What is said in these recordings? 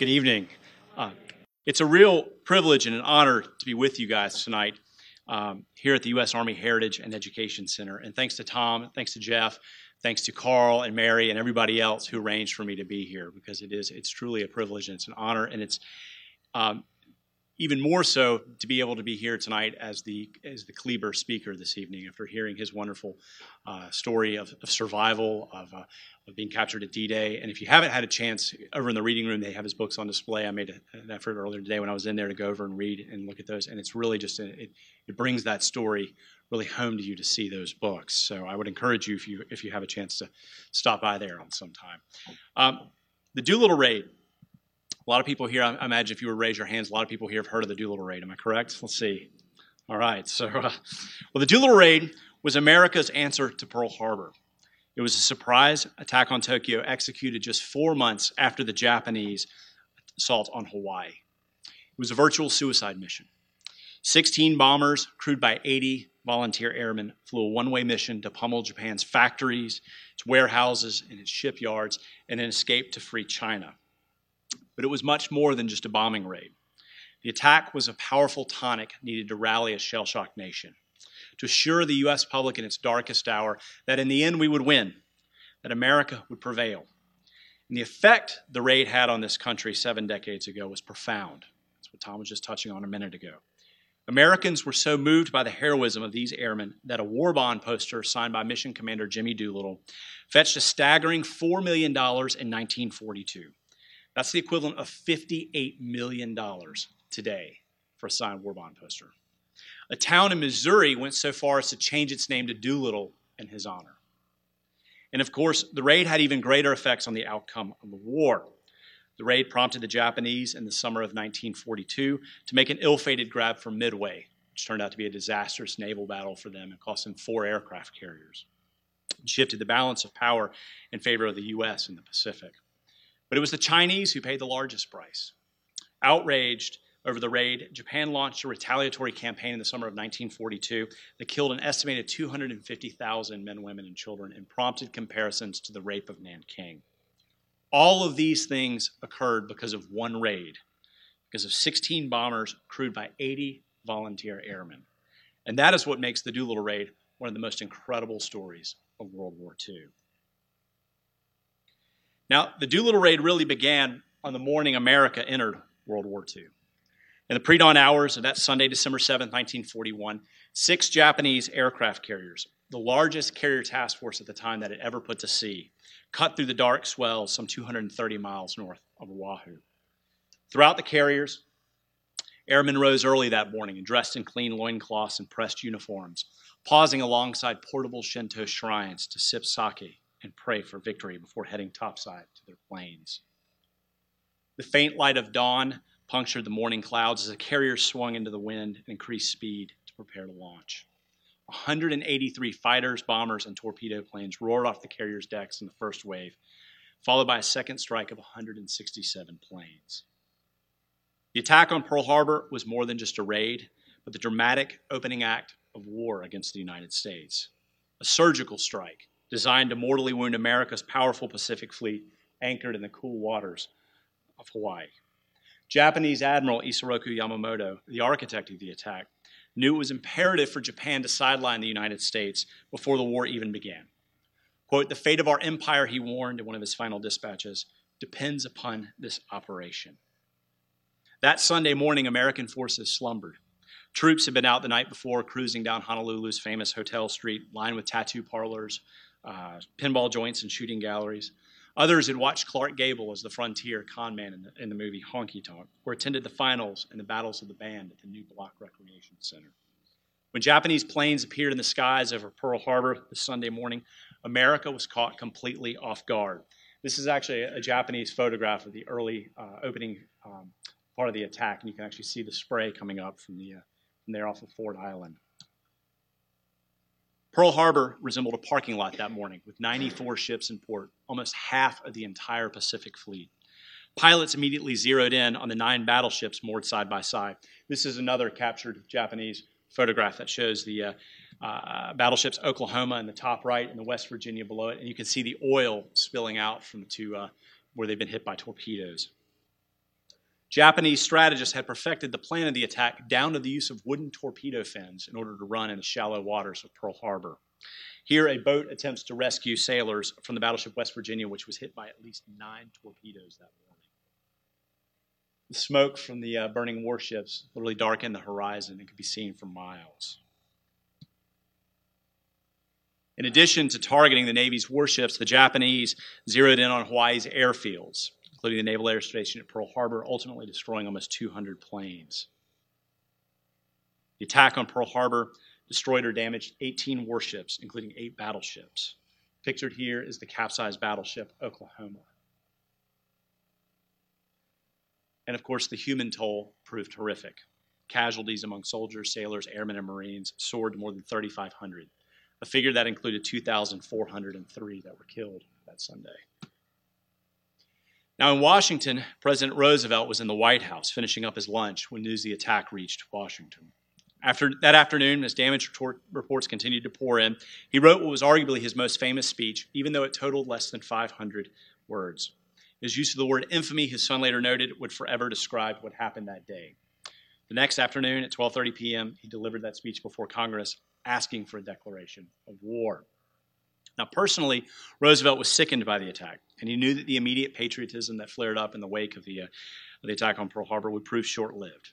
Good evening. Uh, it's a real privilege and an honor to be with you guys tonight um, here at the U.S. Army Heritage and Education Center. And thanks to Tom, thanks to Jeff, thanks to Carl and Mary and everybody else who arranged for me to be here because it is it's truly a privilege and it's an honor and it's um, even more so to be able to be here tonight as the as the Kleber speaker this evening after hearing his wonderful uh, story of, of, survival of, uh, of being captured at D-Day. And if you haven't had a chance over in the reading room, they have his books on display. I made a, an effort earlier today when I was in there to go over and read and look at those, and it's really just it it brings that story really home to you to see those books. So I would encourage you if you if you have a chance to stop by there on some time. Um, the Doolittle Raid a lot of people here, I imagine if you would raise your hands, a lot of people here have heard of the Doolittle Raid. Am I correct? Let's see. All right. So, uh, well, the Doolittle Raid was America's answer to Pearl Harbor. It was a surprise attack on Tokyo executed just four months after the Japanese assault on Hawaii. It was a virtual suicide mission. 16 bombers, crewed by 80 volunteer airmen, flew a one way mission to pummel Japan's factories, its warehouses, and its shipyards, and then escaped to free China but it was much more than just a bombing raid. The attack was a powerful tonic needed to rally a shell shocked nation, to assure the U.S. public in its darkest hour that in the end we would win, that America would prevail. And the effect the raid had on this country seven decades ago was profound. That's what Tom was just touching on a minute ago. Americans were so moved by the heroism of these airmen that a war bond poster signed by Mission Commander Jimmy Doolittle fetched a staggering $4 million in 1942. That's the equivalent of $58 million today for a signed war bond poster. A town in Missouri went so far as to change its name to Doolittle in his honor. And of course, the raid had even greater effects on the outcome of the war. The raid prompted the Japanese in the summer of 1942 to make an ill fated grab for Midway, which turned out to be a disastrous naval battle for them and cost them four aircraft carriers. It shifted the balance of power in favor of the U.S. in the Pacific. But it was the Chinese who paid the largest price. Outraged over the raid, Japan launched a retaliatory campaign in the summer of 1942 that killed an estimated 250,000 men, women, and children and prompted comparisons to the rape of Nanking. All of these things occurred because of one raid, because of 16 bombers crewed by 80 volunteer airmen. And that is what makes the Doolittle Raid one of the most incredible stories of World War II. Now, the Doolittle Raid really began on the morning America entered World War II. In the pre dawn hours of that Sunday, December 7, 1941, six Japanese aircraft carriers, the largest carrier task force at the time that had ever put to sea, cut through the dark swells some 230 miles north of Oahu. Throughout the carriers, airmen rose early that morning and dressed in clean loincloths and pressed uniforms, pausing alongside portable Shinto shrines to sip sake and pray for victory before heading topside to their planes. The faint light of dawn punctured the morning clouds as the carrier swung into the wind and increased speed to prepare to launch. 183 fighters, bombers, and torpedo planes roared off the carrier's decks in the first wave, followed by a second strike of 167 planes. The attack on Pearl Harbor was more than just a raid, but the dramatic opening act of war against the United States. A surgical strike designed to mortally wound America's powerful Pacific fleet anchored in the cool waters of Hawaii. Japanese Admiral Isoroku Yamamoto, the architect of the attack, knew it was imperative for Japan to sideline the United States before the war even began. Quote, the fate of our empire, he warned in one of his final dispatches, depends upon this operation. That Sunday morning, American forces slumbered. Troops had been out the night before, cruising down Honolulu's famous hotel street, lined with tattoo parlors, uh, pinball joints and shooting galleries. Others had watched Clark Gable as the frontier conman in the, in the movie Honky Tonk, or attended the finals and the battles of the band at the new Bloch Recreation Center. When Japanese planes appeared in the skies over Pearl Harbor this Sunday morning, America was caught completely off guard. This is actually a, Japanese photograph of the early uh, opening um, part of the attack, and you can actually see the spray coming up from, the, uh, from there off of Ford Island. Pearl Harbor resembled a parking lot that morning with 94 ships in port, almost half of the entire Pacific fleet. Pilots immediately zeroed in on the nine battleships moored side by side. This is another captured Japanese photograph that shows the uh, uh, battleships Oklahoma in the top right and the West Virginia below it, and you can see the oil spilling out from the two uh, where they've been hit by torpedoes. Japanese strategists had perfected the plan of the attack down to the use of wooden torpedo fins in order to run in the shallow waters of Pearl Harbor. Here, a boat attempts to rescue sailors from the battleship West Virginia, which was hit by at least nine torpedoes that morning. The smoke from the uh, burning warships literally darkened the horizon and could be seen for miles. In addition to targeting the Navy's warships, the Japanese zeroed in on Hawaii's airfields, including the Naval Air Station at Pearl Harbor, ultimately destroying almost 200 planes. The attack on Pearl Harbor destroyed or damaged 18 warships, including eight battleships. Pictured here is the capsized battleship Oklahoma. And of course, the human toll proved horrific. Casualties among soldiers, sailors, airmen, and Marines soared to more than 3,500, a figure that included 2,403 that were killed that Sunday. Now, in Washington, President Roosevelt was in the White House finishing up his lunch when news of the attack reached Washington. After that afternoon, as damage reports continued to pour in, he wrote what was arguably his most famous speech, even though it totaled less than 500 words. His use of the word infamy, his son later noted, would forever describe what happened that day. The next afternoon at 12:30 p.m., he delivered that speech before Congress, asking for a declaration of war. Now, personally, Roosevelt was sickened by the attack, and he knew that the immediate patriotism that flared up in the wake of the, uh, the attack on Pearl Harbor would prove short-lived.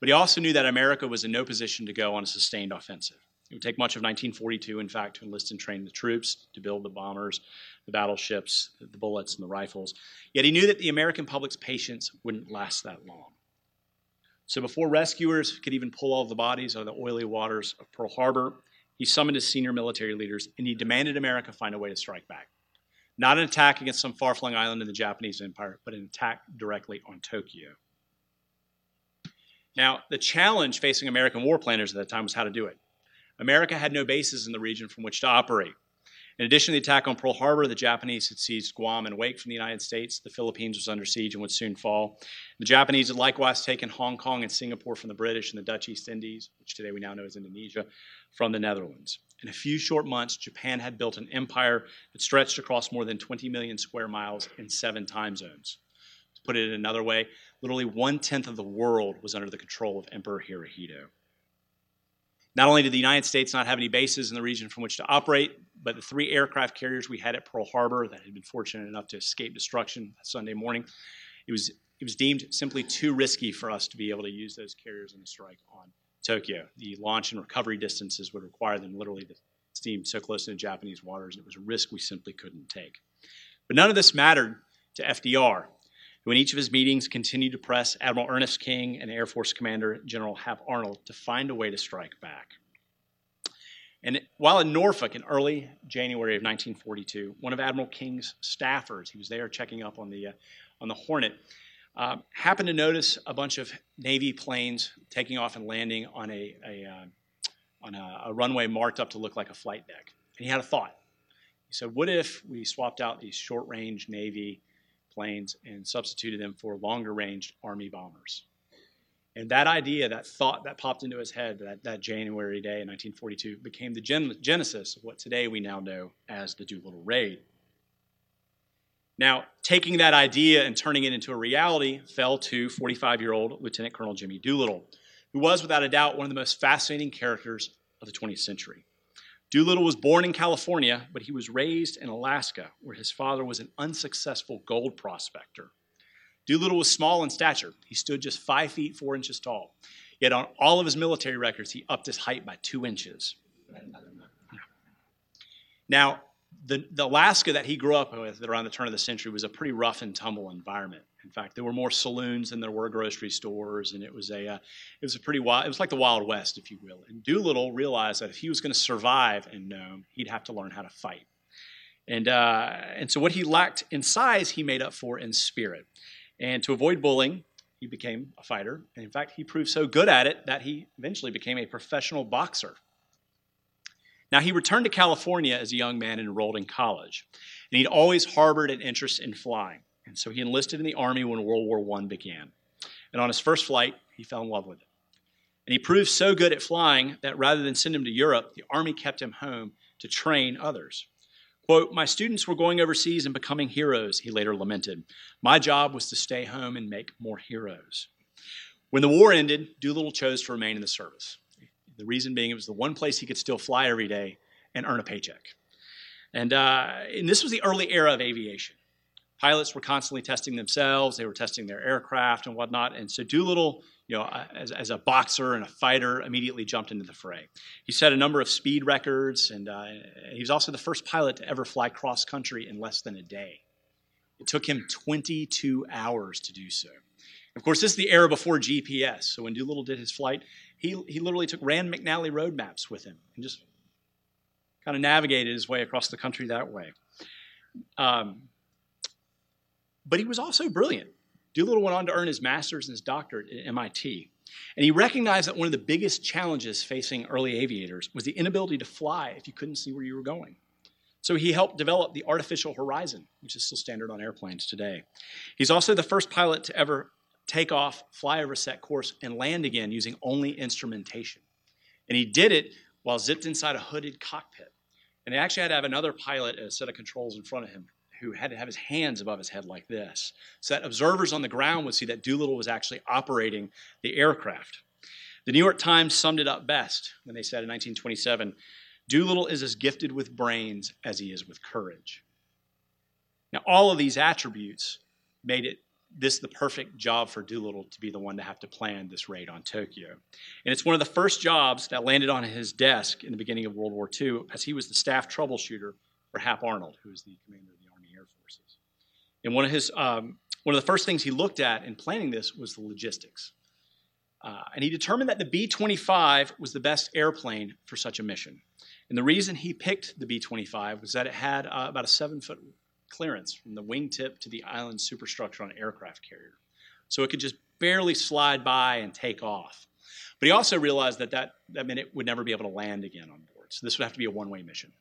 But he also knew that America was in no position to go on a sustained offensive. It would take much of 1942, in fact, to enlist and train the troops, to build the bombers, the battleships, the bullets, and the rifles. Yet he knew that the American public's patience wouldn't last that long. So before rescuers could even pull all the bodies out of the oily waters of Pearl Harbor, he summoned his senior military leaders and he demanded America find a way to strike back. Not an attack against some far flung island in the Japanese Empire, but an attack directly on Tokyo. Now, the challenge facing American war planners at that time was how to do it. America had no bases in the region from which to operate. In addition to the attack on Pearl Harbor, the Japanese had seized Guam and Wake from the United States. The Philippines was under siege and would soon fall. The Japanese had likewise taken Hong Kong and Singapore from the British and the Dutch East Indies, which today we now know as Indonesia, from the Netherlands. In a few short months, Japan had built an empire that stretched across more than 20 million square miles in seven time zones. To put it another way, literally one tenth of the world was under the control of Emperor Hirohito. Not only did the United States not have any bases in the region from which to operate, but the three aircraft carriers we had at Pearl Harbor that had been fortunate enough to escape destruction Sunday morning, it was, it was deemed simply too risky for us to be able to use those carriers in a strike on Tokyo. The launch and recovery distances would require them literally to steam so close to the Japanese waters. It was a risk we simply couldn't take. But none of this mattered to FDR who in each of his meetings continued to press Admiral Ernest King and Air Force Commander General Hap Arnold to find a way to strike back. And while in Norfolk in early January of 1942, one of Admiral King's staffers, he was there checking up on the, uh, on the Hornet, uh, happened to notice a bunch of Navy planes taking off and landing on a, a uh, on a, a runway marked up to look like a flight deck. And he had a thought. He said, What if we swapped out these short range Navy planes and substituted them for longer range Army bombers. And that idea, that thought that popped into his head that, that January day in 1942 became the gen- genesis of what today we now know as the Doolittle Raid. Now, taking that idea and turning it into a reality fell to 45 year old Lieutenant Colonel Jimmy Doolittle, who was without a doubt one of the most fascinating characters of the 20th century. Doolittle was born in California, but he was raised in Alaska, where his father was an unsuccessful gold prospector. Doolittle was small in stature. He stood just five feet four inches tall. Yet on all of his military records, he upped his height by two inches. Now, the, the Alaska that he grew up with around the turn of the century was a pretty rough and tumble environment. In fact, there were more saloons than there were grocery stores, and it was a uh, it was a pretty wild. It was like the Wild West, if you will. And Doolittle realized that if he was going to survive in Nome, he'd have to learn how to fight. And uh, and so what he lacked in size, he made up for in spirit. And to avoid bullying, he became a fighter. And in fact, he proved so good at it that he eventually became a professional boxer. Now, he returned to California as a young man and enrolled in college. And he'd always harbored an interest in flying. And so he enlisted in the Army when World War I began. And on his first flight, he fell in love with it. And he proved so good at flying that rather than send him to Europe, the Army kept him home to train others. Quote, My students were going overseas and becoming heroes, he later lamented. My job was to stay home and make more heroes. When the war ended, Doolittle chose to remain in the service. The reason being it was the one place he could still fly every day and earn a paycheck. And, uh, and this was the early era of aviation. Pilots were constantly testing themselves, they were testing their aircraft and whatnot. And so Doolittle, you know, as, as a boxer and a fighter, immediately jumped into the fray. He set a number of speed records, and uh, he was also the first pilot to ever fly cross country in less than a day. It took him 22 hours to do so. Of course, this is the era before GPS. So when Doolittle did his flight, he, he literally took Rand McNally road maps with him and just kind of navigated his way across the country that way. Um, but he was also brilliant. Doolittle went on to earn his master's and his doctorate at MIT. And he recognized that one of the biggest challenges facing early aviators was the inability to fly if you couldn't see where you were going. So he helped develop the artificial horizon, which is still standard on airplanes today. He's also the first pilot to ever take off, fly over set course, and land again using only instrumentation. And he did it while zipped inside a hooded cockpit. And they actually had to have another pilot at a set of controls in front of him who had to have his hands above his head like this, so that observers on the ground would see that Doolittle was actually operating the aircraft. The New York Times summed it up best when they said in 1927 Doolittle is as gifted with brains as he is with courage. Now, all of these attributes made it this the perfect job for Doolittle to be the one to have to plan this raid on Tokyo. And it's one of the first jobs that landed on his desk in the beginning of World War II, as he was the staff troubleshooter for Hap Arnold, who was the commander of the Army Air Forces. And one of his um, one of the first things he looked at in planning this was the logistics. Uh, and he determined that the B 25 was the best airplane for such a mission. And the reason he picked the B 25 was that it had uh, about a seven foot clearance from the wingtip to the island superstructure on an aircraft carrier. So it could just barely slide by and take off. But he also realized that that, that meant it would never be able to land again on board. So this would have to be a one way mission.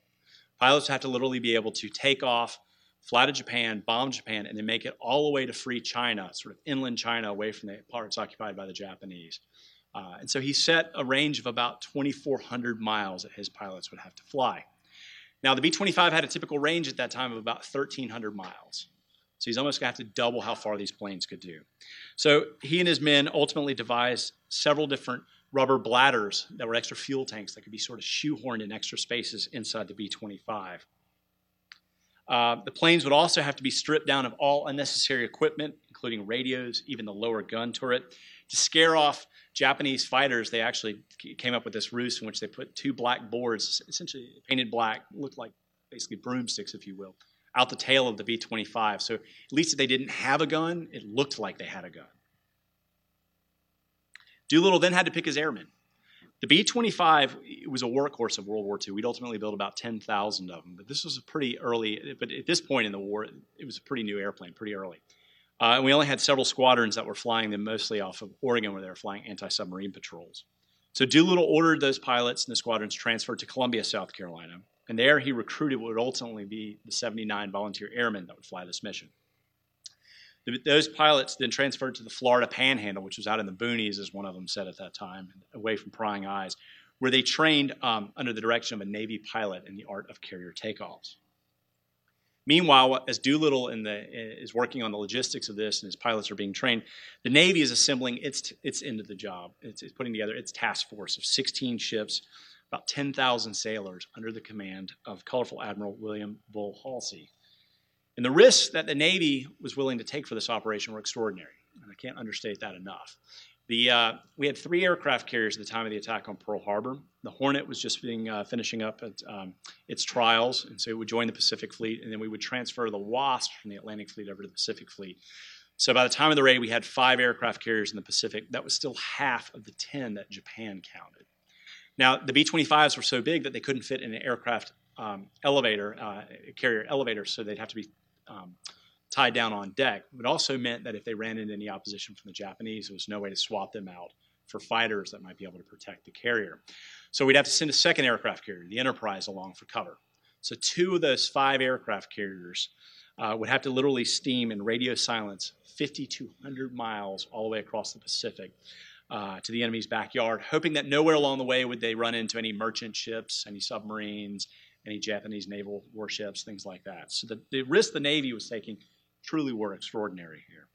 Pilots have to literally be able to take off, fly to Japan, bomb Japan, and then make it all the way to free China, sort of inland China, away from the parts occupied by the Japanese. Uh, and so he set a range of about 2,400 miles that his pilots would have to fly. Now, the B 25 had a typical range at that time of about 1,300 miles. So he's almost going to have to double how far these planes could do. So he and his men ultimately devised several different rubber bladders that were extra fuel tanks that could be sort of shoehorned in extra spaces inside the B 25. Uh, the planes would also have to be stripped down of all unnecessary equipment, including radios, even the lower gun turret. To scare off Japanese fighters, they actually came up with this ruse in which they put two black boards, essentially painted black, looked like basically broomsticks, if you will, out the tail of the B 25. So at least if they didn't have a gun, it looked like they had a gun. Doolittle then had to pick his airmen. The B 25 was a workhorse of World War II. We'd ultimately built about 10,000 of them, but this was a pretty early, but at this point in the war, it was a pretty new airplane, pretty early. Uh, and we only had several squadrons that were flying them mostly off of Oregon, where they were flying anti submarine patrols. So Doolittle ordered those pilots and the squadrons transferred to Columbia, South Carolina. And there he recruited what would ultimately be the 79 volunteer airmen that would fly this mission. Those pilots then transferred to the Florida Panhandle, which was out in the boonies, as one of them said at that time, away from prying eyes, where they trained um, under the direction of a Navy pilot in the art of carrier takeoffs. Meanwhile, as Doolittle the, eh, is working on the logistics of this and his pilots are being trained, the Navy is assembling its, its end of the job. It's, it's putting together its task force of 16 ships, about 10,000 sailors under the command of colorful Admiral William Bull Halsey. And the risks that the Navy was willing to take for this operation were extraordinary. And I can't understate that enough. The, uh, we had three aircraft carriers at the time of the attack on Pearl Harbor. The Hornet was just being, uh, finishing up at, um, its trials, and so it would join the Pacific Fleet, and then we would transfer the Wasp from the Atlantic Fleet over to the Pacific Fleet. So by the time of the raid, we had five aircraft carriers in the Pacific. That was still half of the 10 that Japan counted. Now, the B 25s were so big that they couldn't fit in an aircraft um, elevator, uh, carrier elevator, so they'd have to be um, tied down on deck. It also meant that if they ran into any opposition from the Japanese, there was no way to swap them out for fighters that might be able to protect the carrier. So we'd have to send a second aircraft carrier, the Enterprise, along for cover. So two of those five aircraft carriers uh, would have to literally steam in radio silence 5,200 miles all the way across the Pacific uh, to the enemy's backyard, hoping that nowhere along the way would they run into any merchant ships, any submarines, any Japanese naval warships, things like that. So the, the risks the Navy was taking truly were extraordinary here.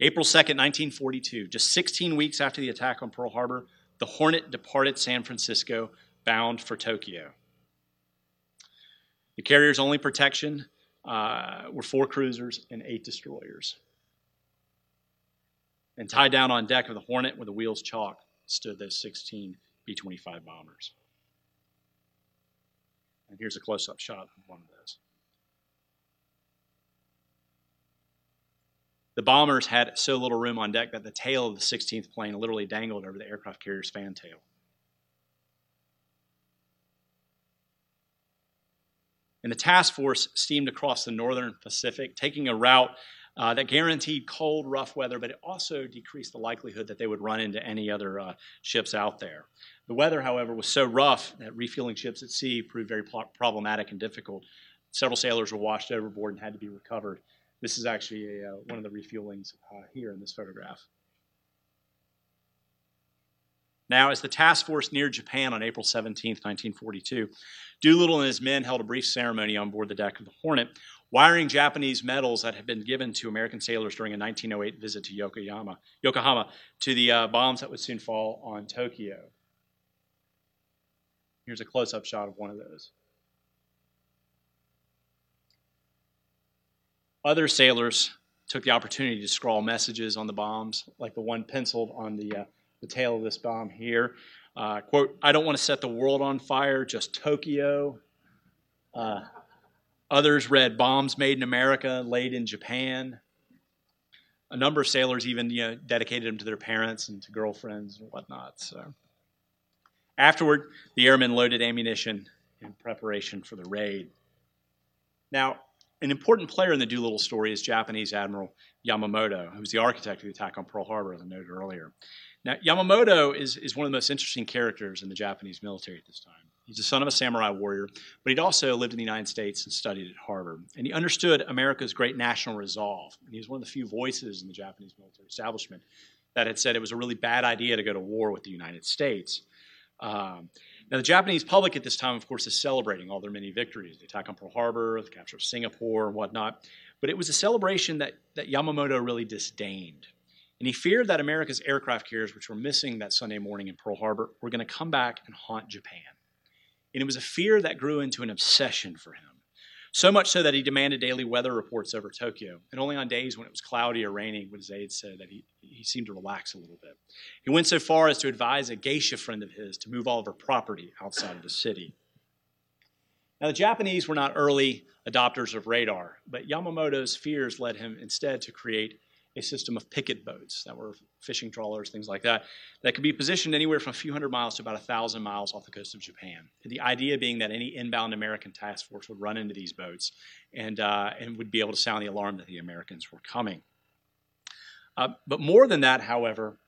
April 2nd, 1942, just 16 weeks after the attack on Pearl Harbor, the Hornet departed San Francisco bound for Tokyo. The carrier's only protection uh, were four cruisers and eight destroyers. And tied down on deck of the Hornet with the wheels chalk stood those 16 B 25 bombers. And here's a close up shot of one of those. The bombers had so little room on deck that the tail of the 16th plane literally dangled over the aircraft carrier's fantail. And the task force steamed across the northern Pacific, taking a route uh, that guaranteed cold, rough weather, but it also decreased the likelihood that they would run into any other uh, ships out there. The weather, however, was so rough that refueling ships at sea proved very problematic and difficult. Several sailors were washed overboard and had to be recovered. This is actually a, uh, one of the refuelings uh, here in this photograph. Now, as the task force neared Japan on April 17, 1942, Doolittle and his men held a brief ceremony on board the deck of the Hornet, wiring Japanese medals that had been given to American sailors during a 1908 visit to Yokohama, Yokohama to the uh, bombs that would soon fall on Tokyo. Here's a close up shot of one of those. Other sailors took the opportunity to scrawl messages on the bombs, like the one penciled on the, uh, the tail of this bomb here. Uh, quote, I don't want to set the world on fire, just Tokyo. Uh, others read bombs made in America, laid in Japan. A number of sailors even you know, dedicated them to their parents and to girlfriends and whatnot. So, afterward, the airmen loaded ammunition in preparation for the raid. Now, an important player in the Doolittle story is Japanese Admiral Yamamoto, who was the architect of the attack on Pearl Harbor, as I noted earlier. Now, Yamamoto is, is one of the most interesting characters in the Japanese military at this time. He's the son of a samurai warrior, but he'd also lived in the United States and studied at Harvard. And he understood America's great national resolve. And he was one of the few voices in the Japanese military establishment that had said it was a really bad idea to go to war with the United States. Um, now, the Japanese public at this time, of course, is celebrating all their many victories the attack on Pearl Harbor, the capture of Singapore, and whatnot. But it was a celebration that, that Yamamoto really disdained. And he feared that America's aircraft carriers, which were missing that Sunday morning in Pearl Harbor, were going to come back and haunt Japan. And it was a fear that grew into an obsession for him. So much so that he demanded daily weather reports over Tokyo. And only on days when it was cloudy or raining would his aides say that he, he seemed to relax a little bit. He went so far as to advise a geisha friend of his to move all of her property outside of the city. Now, the Japanese were not early adopters of radar, but Yamamoto's fears led him instead to create a system of picket boats that were fishing trawlers, things like that, that could be positioned anywhere from a few hundred miles to about a thousand miles off the coast of Japan. The idea being that any inbound American task force would run into these boats and, uh, and would be able to sound the alarm that the Americans were coming. Uh, but more than that, however,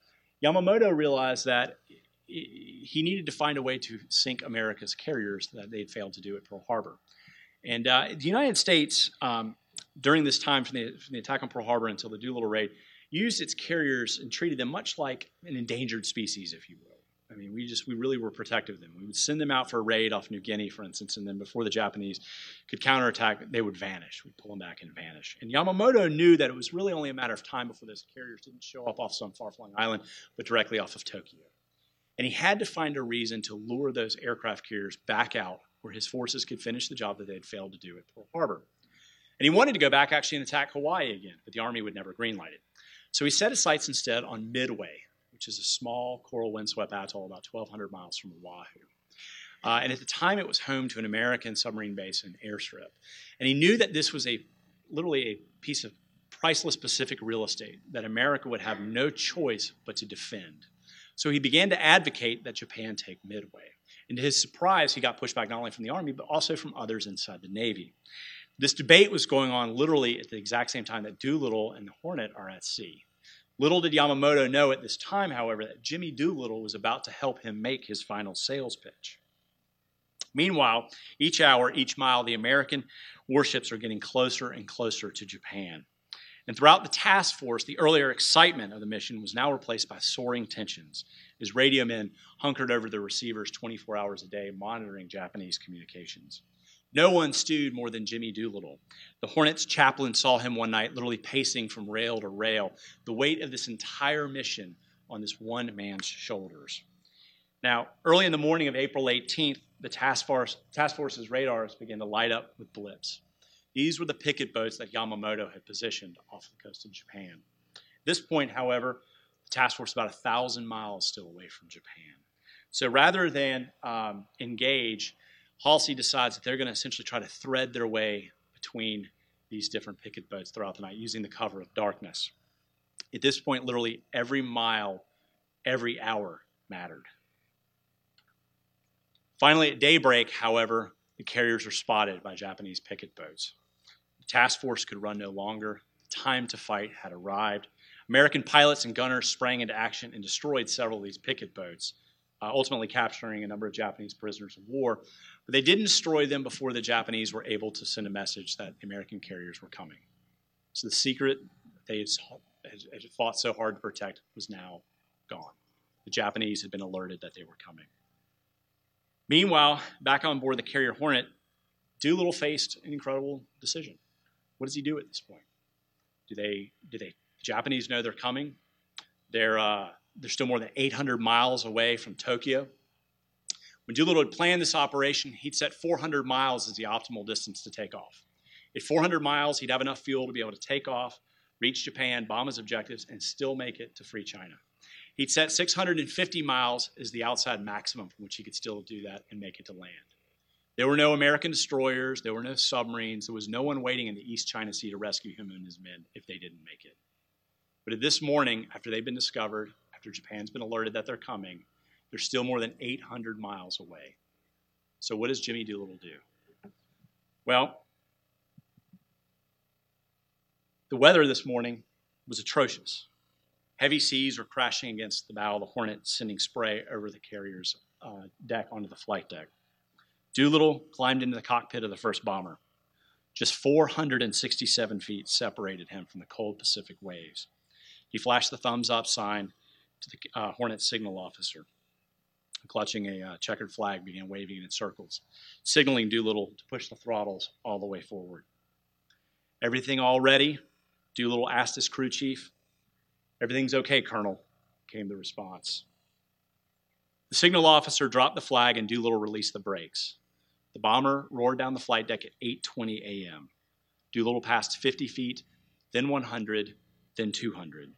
Yamamoto realized that he needed to find a way to sink America's carriers that they'd failed to do at Pearl Harbor. And uh, the United States um, during this time from the, from the attack on Pearl Harbor until the Doolittle raid, used its carriers and treated them much like an endangered species, if you will. I mean, we just we really were protective of them. We would send them out for a raid off New Guinea, for instance, and then before the Japanese could counterattack, they would vanish. We'd pull them back and vanish. And Yamamoto knew that it was really only a matter of time before those carriers didn't show up off some far-flung island, but directly off of Tokyo. And he had to find a reason to lure those aircraft carriers back out where his forces could finish the job that they had failed to do at Pearl Harbor. And he wanted to go back actually and attack Hawaii again, but the Army would never greenlight it. So he set his sights instead on Midway, which is a small coral windswept atoll about 1,200 miles from Oahu. Uh, and at the time, it was home to an American submarine base and airstrip. And he knew that this was a literally a piece of priceless Pacific real estate that America would have no choice but to defend. So he began to advocate that Japan take Midway. And to his surprise, he got pushback not only from the Army, but also from others inside the Navy. This debate was going on literally at the exact same time that Doolittle and the Hornet are at sea. Little did Yamamoto know at this time, however, that Jimmy Doolittle was about to help him make his final sales pitch. Meanwhile, each hour, each mile, the American warships are getting closer and closer to Japan. And throughout the task force, the earlier excitement of the mission was now replaced by soaring tensions as radio men hunkered over their receivers 24 hours a day, monitoring Japanese communications. No one stewed more than Jimmy Doolittle. The Hornets chaplain saw him one night literally pacing from rail to rail, the weight of this entire mission on this one man's shoulders. Now, early in the morning of April 18th, the task, force, task force's radars began to light up with blips. These were the picket boats that Yamamoto had positioned off the coast of Japan. At this point, however, the task force was about a thousand miles still away from Japan. So rather than um, engage, Halsey decides that they're going to essentially try to thread their way between these different picket boats throughout the night using the cover of darkness. At this point, literally every mile, every hour mattered. Finally, at daybreak, however, the carriers were spotted by Japanese picket boats. The task force could run no longer. The time to fight had arrived. American pilots and gunners sprang into action and destroyed several of these picket boats, uh, ultimately capturing a number of Japanese prisoners of war. But they didn't destroy them before the Japanese were able to send a message that the American carriers were coming. So the secret they had fought so hard to protect was now gone. The Japanese had been alerted that they were coming. Meanwhile, back on board the carrier Hornet, Doolittle faced an incredible decision. What does he do at this point? Do they do they the Japanese know they're coming? They're uh, they're still more than 800 miles away from Tokyo. When Doolittle had planned this operation, he'd set 400 miles as the optimal distance to take off. At 400 miles, he'd have enough fuel to be able to take off, reach Japan, bomb his objectives, and still make it to free China. He'd set 650 miles as the outside maximum from which he could still do that and make it to land. There were no American destroyers, there were no submarines, there was no one waiting in the East China Sea to rescue him and his men if they didn't make it. But this morning, after they've been discovered, after Japan's been alerted that they're coming, they're still more than 800 miles away. So, what does Jimmy Doolittle do? Well, the weather this morning was atrocious. Heavy seas were crashing against the bow of the Hornet, sending spray over the carrier's uh, deck onto the flight deck. Doolittle climbed into the cockpit of the first bomber. Just 467 feet separated him from the cold Pacific waves. He flashed the thumbs up sign to the uh, Hornet signal officer. Clutching a uh, checkered flag, began waving in circles, signaling Doolittle to push the throttles all the way forward. Everything all ready? Doolittle asked his crew chief. Everything's okay, Colonel, came the response. The signal officer dropped the flag and Doolittle released the brakes. The bomber roared down the flight deck at 8:20 a.m. Doolittle passed 50 feet, then 100, then 200.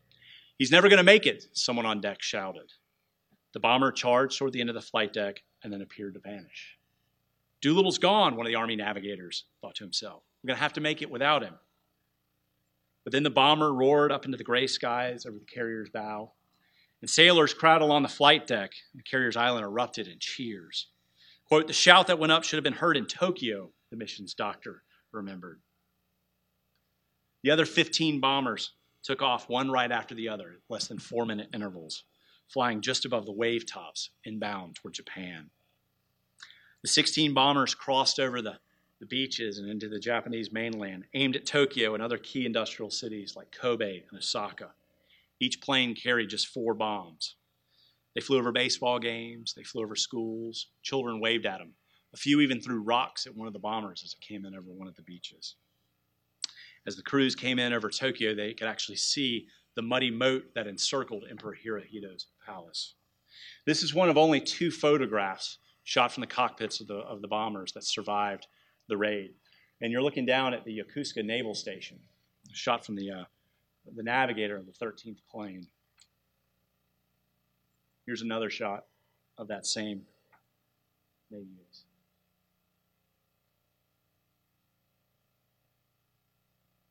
He's never going to make it, someone on deck shouted. The bomber charged toward the end of the flight deck and then appeared to vanish. Doolittle's gone, one of the Army navigators thought to himself. We're going to have to make it without him. But then the bomber roared up into the gray skies over the carrier's bow, and sailors crowded along the flight deck, the carrier's island erupted in cheers. Quote, the shout that went up should have been heard in Tokyo, the mission's doctor remembered. The other 15 bombers took off one right after the other, less than four minute intervals, flying just above the wave tops inbound toward Japan. The 16 bombers crossed over the the beaches and into the Japanese mainland, aimed at Tokyo and other key industrial cities like Kobe and Osaka. Each plane carried just four bombs. They flew over baseball games, they flew over schools, children waved at them. A few even threw rocks at one of the bombers as it came in over one of the beaches. As the crews came in over Tokyo, they could actually see the muddy moat that encircled Emperor Hirohito's palace. This is one of only two photographs shot from the cockpits of the, of the bombers that survived the raid. And you're looking down at the Yokosuka Naval Station, shot from the, uh, the navigator of the 13th plane. Here's another shot of that same Navy base.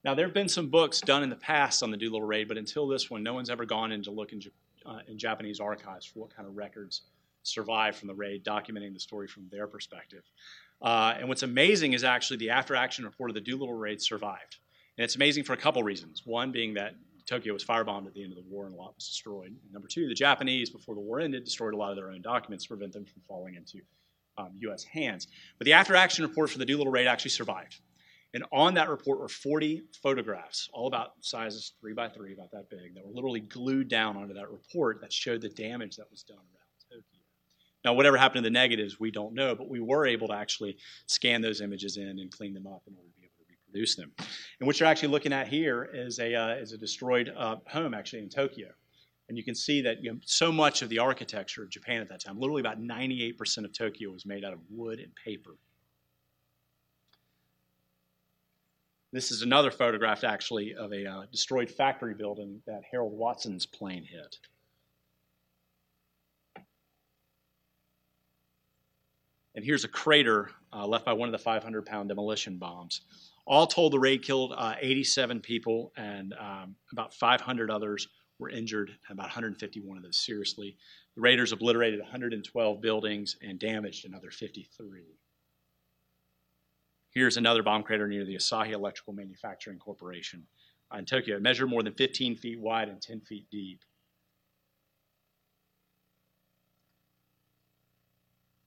Now, there have been some books done in the past on the Doolittle raid, but until this one, no one's ever gone in to look in, uh, in Japanese archives for what kind of records survived from the raid, documenting the story from their perspective. Uh, and what's amazing is actually the after action report of the Doolittle raid survived. And it's amazing for a couple reasons. One being that Tokyo was firebombed at the end of the war and a lot was destroyed. And number two, the Japanese, before the war ended, destroyed a lot of their own documents to prevent them from falling into um, U.S. hands. But the after action report for the Doolittle raid actually survived. And on that report were 40 photographs, all about sizes three by three, about that big, that were literally glued down onto that report that showed the damage that was done around Tokyo. Now, whatever happened to the negatives, we don't know, but we were able to actually scan those images in and clean them up in order to be able to reproduce them. And what you're actually looking at here is a, uh, is a destroyed uh, home, actually, in Tokyo. And you can see that you know, so much of the architecture of Japan at that time, literally about 98% of Tokyo was made out of wood and paper. This is another photograph, actually, of a uh, destroyed factory building that Harold Watson's plane hit. And here's a crater uh, left by one of the 500 pound demolition bombs. All told, the raid killed uh, 87 people, and um, about 500 others were injured, and about 151 of those seriously. The raiders obliterated 112 buildings and damaged another 53. Here's another bomb crater near the Asahi Electrical Manufacturing Corporation in Tokyo. Measured more than 15 feet wide and 10 feet deep.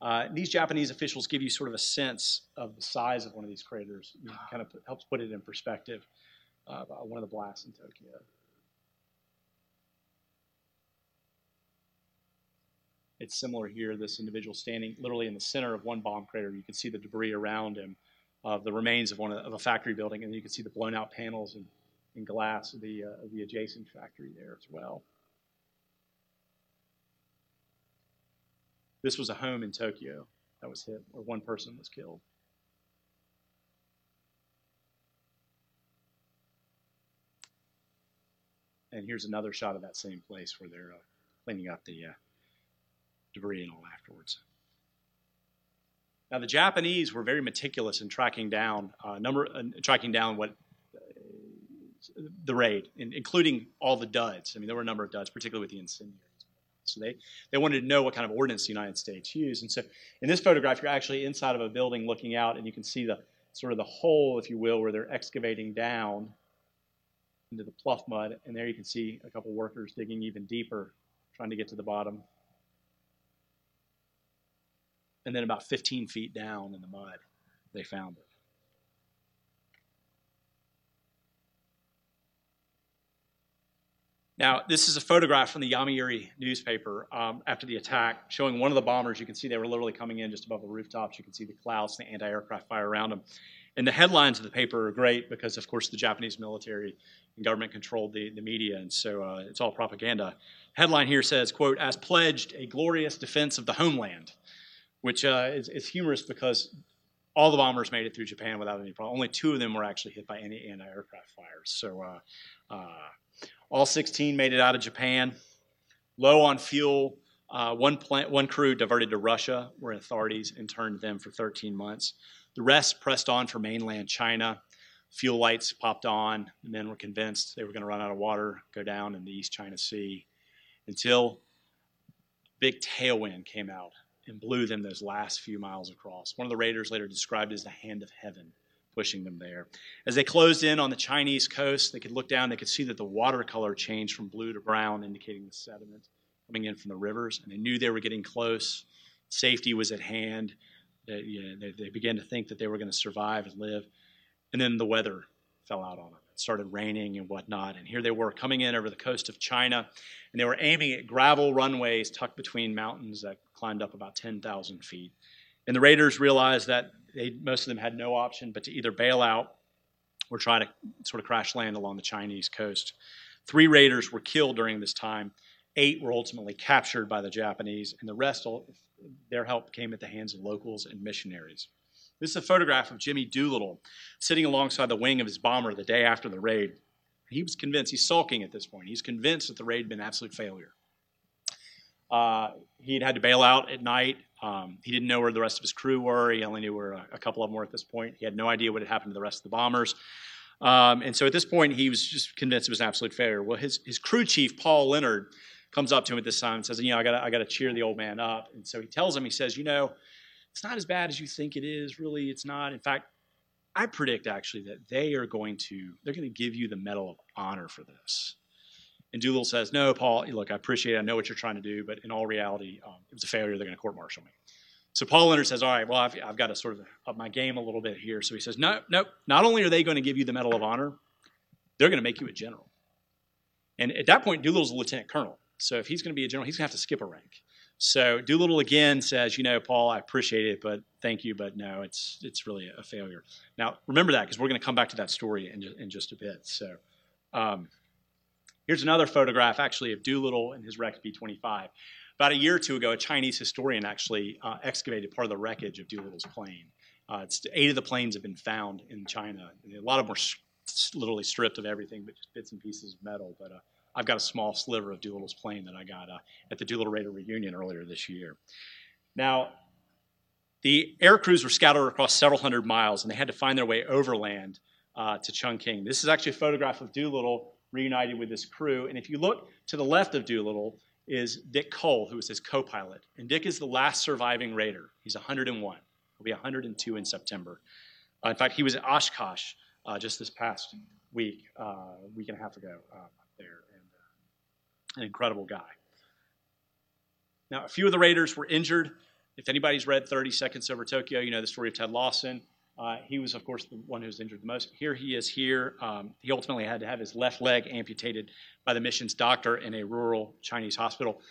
Uh, these Japanese officials give you sort of a sense of the size of one of these craters. It kind of helps put it in perspective. Uh, one of the blasts in Tokyo. It's similar here. This individual standing literally in the center of one bomb crater. You can see the debris around him of the remains of one of, a factory building, and you can see the blown out panels and, and glass of the, uh, the adjacent factory there as well. This was a home in Tokyo that was hit, where one person was killed. And here's another shot of that same place where they're uh, cleaning up the uh, debris and all afterwards. Now, the Japanese were very meticulous in tracking down uh, number, uh, tracking down what uh, the raid, in, including all the duds. I mean, there were a number of duds, particularly with the incendiaries. So they, they wanted to know what kind of ordnance the United States used. And so in this photograph, you're actually inside of a building looking out, and you can see the sort of the hole, if you will, where they're excavating down into the pluff mud. And there you can see a couple workers digging even deeper, trying to get to the bottom and then about 15 feet down in the mud, they found it. Now, this is a photograph from the Yomiuri newspaper um, after the attack, showing one of the bombers. You can see they were literally coming in just above the rooftops. You can see the clouds, and the anti aircraft fire around them. And the headlines of the paper are great because, of course, the Japanese military and government controlled the, the media, and so uh, it's all propaganda. Headline here says, quote, as pledged, a glorious defense of the homeland which uh, is, is, humorous because all the bombers made it through Japan without any problem. Only two of them were actually hit by any anti-aircraft fires. So uh, uh, all 16 made it out of Japan. Low on fuel, uh, one plant, one crew diverted to Russia, where authorities interned them for 13 months. The rest pressed on for mainland China. Fuel lights popped on. The men were convinced they were going to run out of water, go down in the East China Sea, until big tailwind came out and blew them those last few miles across. One of the raiders later described as the hand of heaven pushing them there. As they closed in on the Chinese coast, they could look down, they could see that the water color changed from blue to brown, indicating the sediment coming in from the rivers, and they knew they were getting close. Safety was at hand. They, you know, they, they began to think that they were going to survive and live. And then the weather fell out on them. It started raining and whatnot. And here they were coming in over the coast of China, and they were aiming at gravel runways tucked between mountains that climbed up about 10,000 feet. And the raiders realized that they, most of them had no option but to either bail out or try to sort of crash land along the Chinese coast. Three raiders were killed during this time. Eight were ultimately captured by the Japanese, and the rest, their help came at the hands of locals and missionaries. This is a photograph of Jimmy Doolittle sitting alongside the wing of his bomber the day after the raid. He was convinced, he's sulking at this point, he's convinced that the raid had been an absolute failure. Uh, he had had to bail out at night. Um, he didn't know where the rest of his crew were. He only knew where a, a, couple of them were at this point. He had no idea what had happened to the rest of the bombers. Um, and so at this point, he was just convinced it was an absolute failure. Well, his, his crew chief, Paul Leonard, comes up to him at this time and says, You know, I got I to cheer the old man up. And so he tells him, He says, You know, it's not as bad as you think it is. Really, it's not. In fact, I predict actually that they are going to they're going to give you the Medal of Honor for this. And Doolittle says, "No, Paul. Look, I appreciate. it. I know what you're trying to do, but in all reality, um, it was a failure. They're going to court-martial me." So Paul Leonard says, all right, well, I've, I've got to sort of up my game a little bit here. So he says, no, no, not only are they going to give you the Medal of Honor, they're going to make you a general. And at that point, Doolittle's a lieutenant colonel. So if he's going to be a general, he's going to have to skip a rank. So Doolittle again says, you know, Paul, I appreciate it, but thank you, but no, it's it's really a failure. Now remember that because we're going to come back to that story in, in just a bit. So um, here's another photograph actually of Doolittle and his wrecked B-25. About a year or two ago, a Chinese historian actually uh, excavated part of the wreckage of Doolittle's plane. Uh, eight of the planes have been found in China. A lot of them were literally stripped of everything, but just bits and pieces of metal. But uh, I've got a small sliver of Doolittle's plane that I got uh, at the Doolittle Raider reunion earlier this year. Now, the air crews were scattered across several hundred miles, and they had to find their way overland uh, to Chungking. This is actually a photograph of Doolittle reunited with his crew. And if you look to the left of Doolittle is Dick Cole, who was his co-pilot. And Dick is the last surviving Raider. He's 101. He'll be 102 in September. Uh, in fact, he was at Oshkosh uh, just this past week, uh, week and a half ago uh, there an incredible guy. Now, a few of the Raiders were injured. If anybody's read 30 Seconds Over Tokyo, you know the story of Ted Lawson. Uh, he was, of course, the one who was injured the most. Here he is here. Um, he ultimately had to have his left leg amputated by the mission's doctor in a rural Chinese hospital.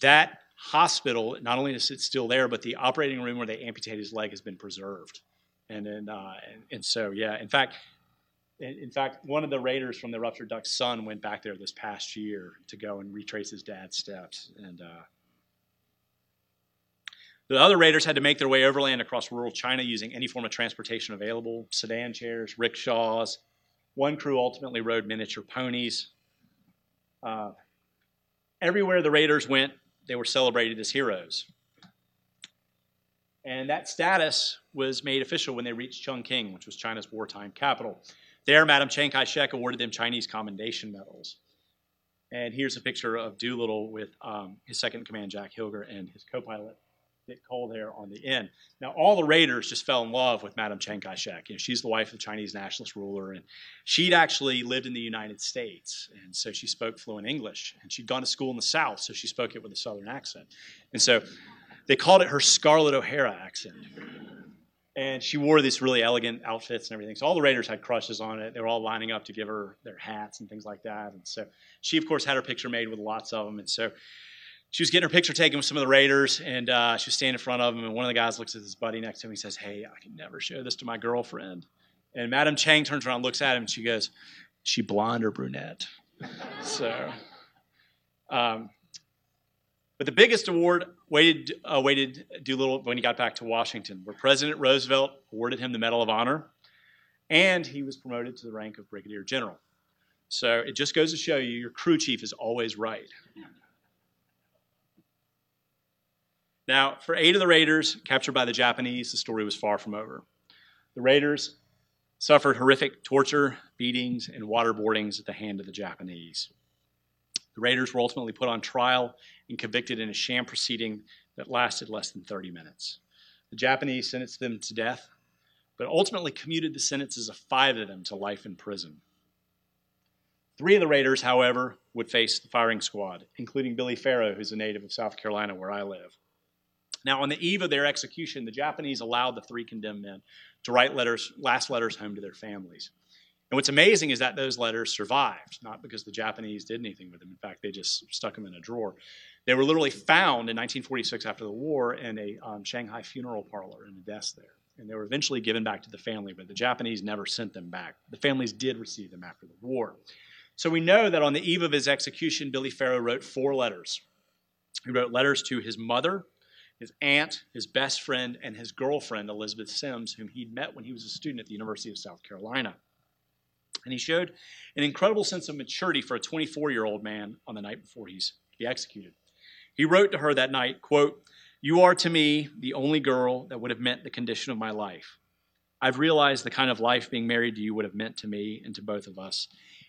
That hospital, not only is it still there, but the operating room where they amputated his leg has been preserved. And, uh, and, and so, yeah, in fact, in fact, one of the Raiders from the Ruptured Duck's son went back there this past year to go and retrace his dad's steps. And uh, the other Raiders had to make their way overland across rural China using any form of transportation available sedan chairs, rickshaws. One crew ultimately rode miniature ponies. Uh, everywhere the Raiders went, they were celebrated as heroes. And that status was made official when they reached Chungking, which was China's wartime capital. There, Madam Chiang Kai shek awarded them Chinese commendation medals. And here's a picture of Doolittle with um, his second command, Jack Hilger, and his co pilot, Dick Cole, there on the end. Now, all the Raiders just fell in love with Madam Chiang Kai shek. You know, she's the wife of the Chinese nationalist ruler, and she'd actually lived in the United States, and so she spoke fluent English. And she'd gone to school in the South, so she spoke it with a Southern accent. And so they called it her Scarlett O'Hara accent and she wore these really elegant outfits and everything. So all the Raiders had crushes on it. They were all lining up to give her their hats and things like that. And so she, of course, had her picture made with lots of them. And so she was getting her picture taken with some of the Raiders, and uh, she was standing in front of them. And one of the guys looks at his buddy next to him. He says, "Hey, I can never show this to my girlfriend." And Madam Chiang turns around, looks at him, and she goes, "She blonde or brunette?" so. Um, but the biggest award waited, uh, waited Doolittle when he got back to Washington, where President Roosevelt awarded him the Medal of Honor, and he was promoted to the rank of Brigadier General. So it just goes to show you your crew chief is always right. Now, for eight of the Raiders captured by the Japanese, the story was far from over. The Raiders suffered horrific torture, beatings, and waterboardings at the hand of the Japanese. The Raiders were ultimately put on trial and convicted in a sham proceeding that lasted less than 30 minutes. The Japanese sentenced them to death, but ultimately commuted the sentences of five of them to life in prison. Three of the Raiders, however, would face the firing squad, including Billy Farrow, who's a native of South Carolina, where I live. Now, on the eve of their execution, the Japanese allowed the three condemned men to write letters, last letters home to their families. And what's amazing is that those letters survived, not because the Japanese did anything with them. In fact, they just stuck them in a drawer. They were literally found in 1946 after the war in a um, Shanghai funeral parlor in a desk there. And they were eventually given back to the family, but the Japanese never sent them back. The families did receive them after the war. So we know that on the eve of his execution, Billy Farrow wrote four letters. He wrote letters to his mother, his aunt, his best friend, and his girlfriend, Elizabeth Sims, whom he'd met when he was a student at the University of South Carolina. And he showed an incredible sense of maturity for a 24 year old man on the night before he's to be executed. He wrote to her that night, quote, You are to me the only girl that would have meant the condition of my life. I've realized the kind of life being married to you would have meant to me and to both of us,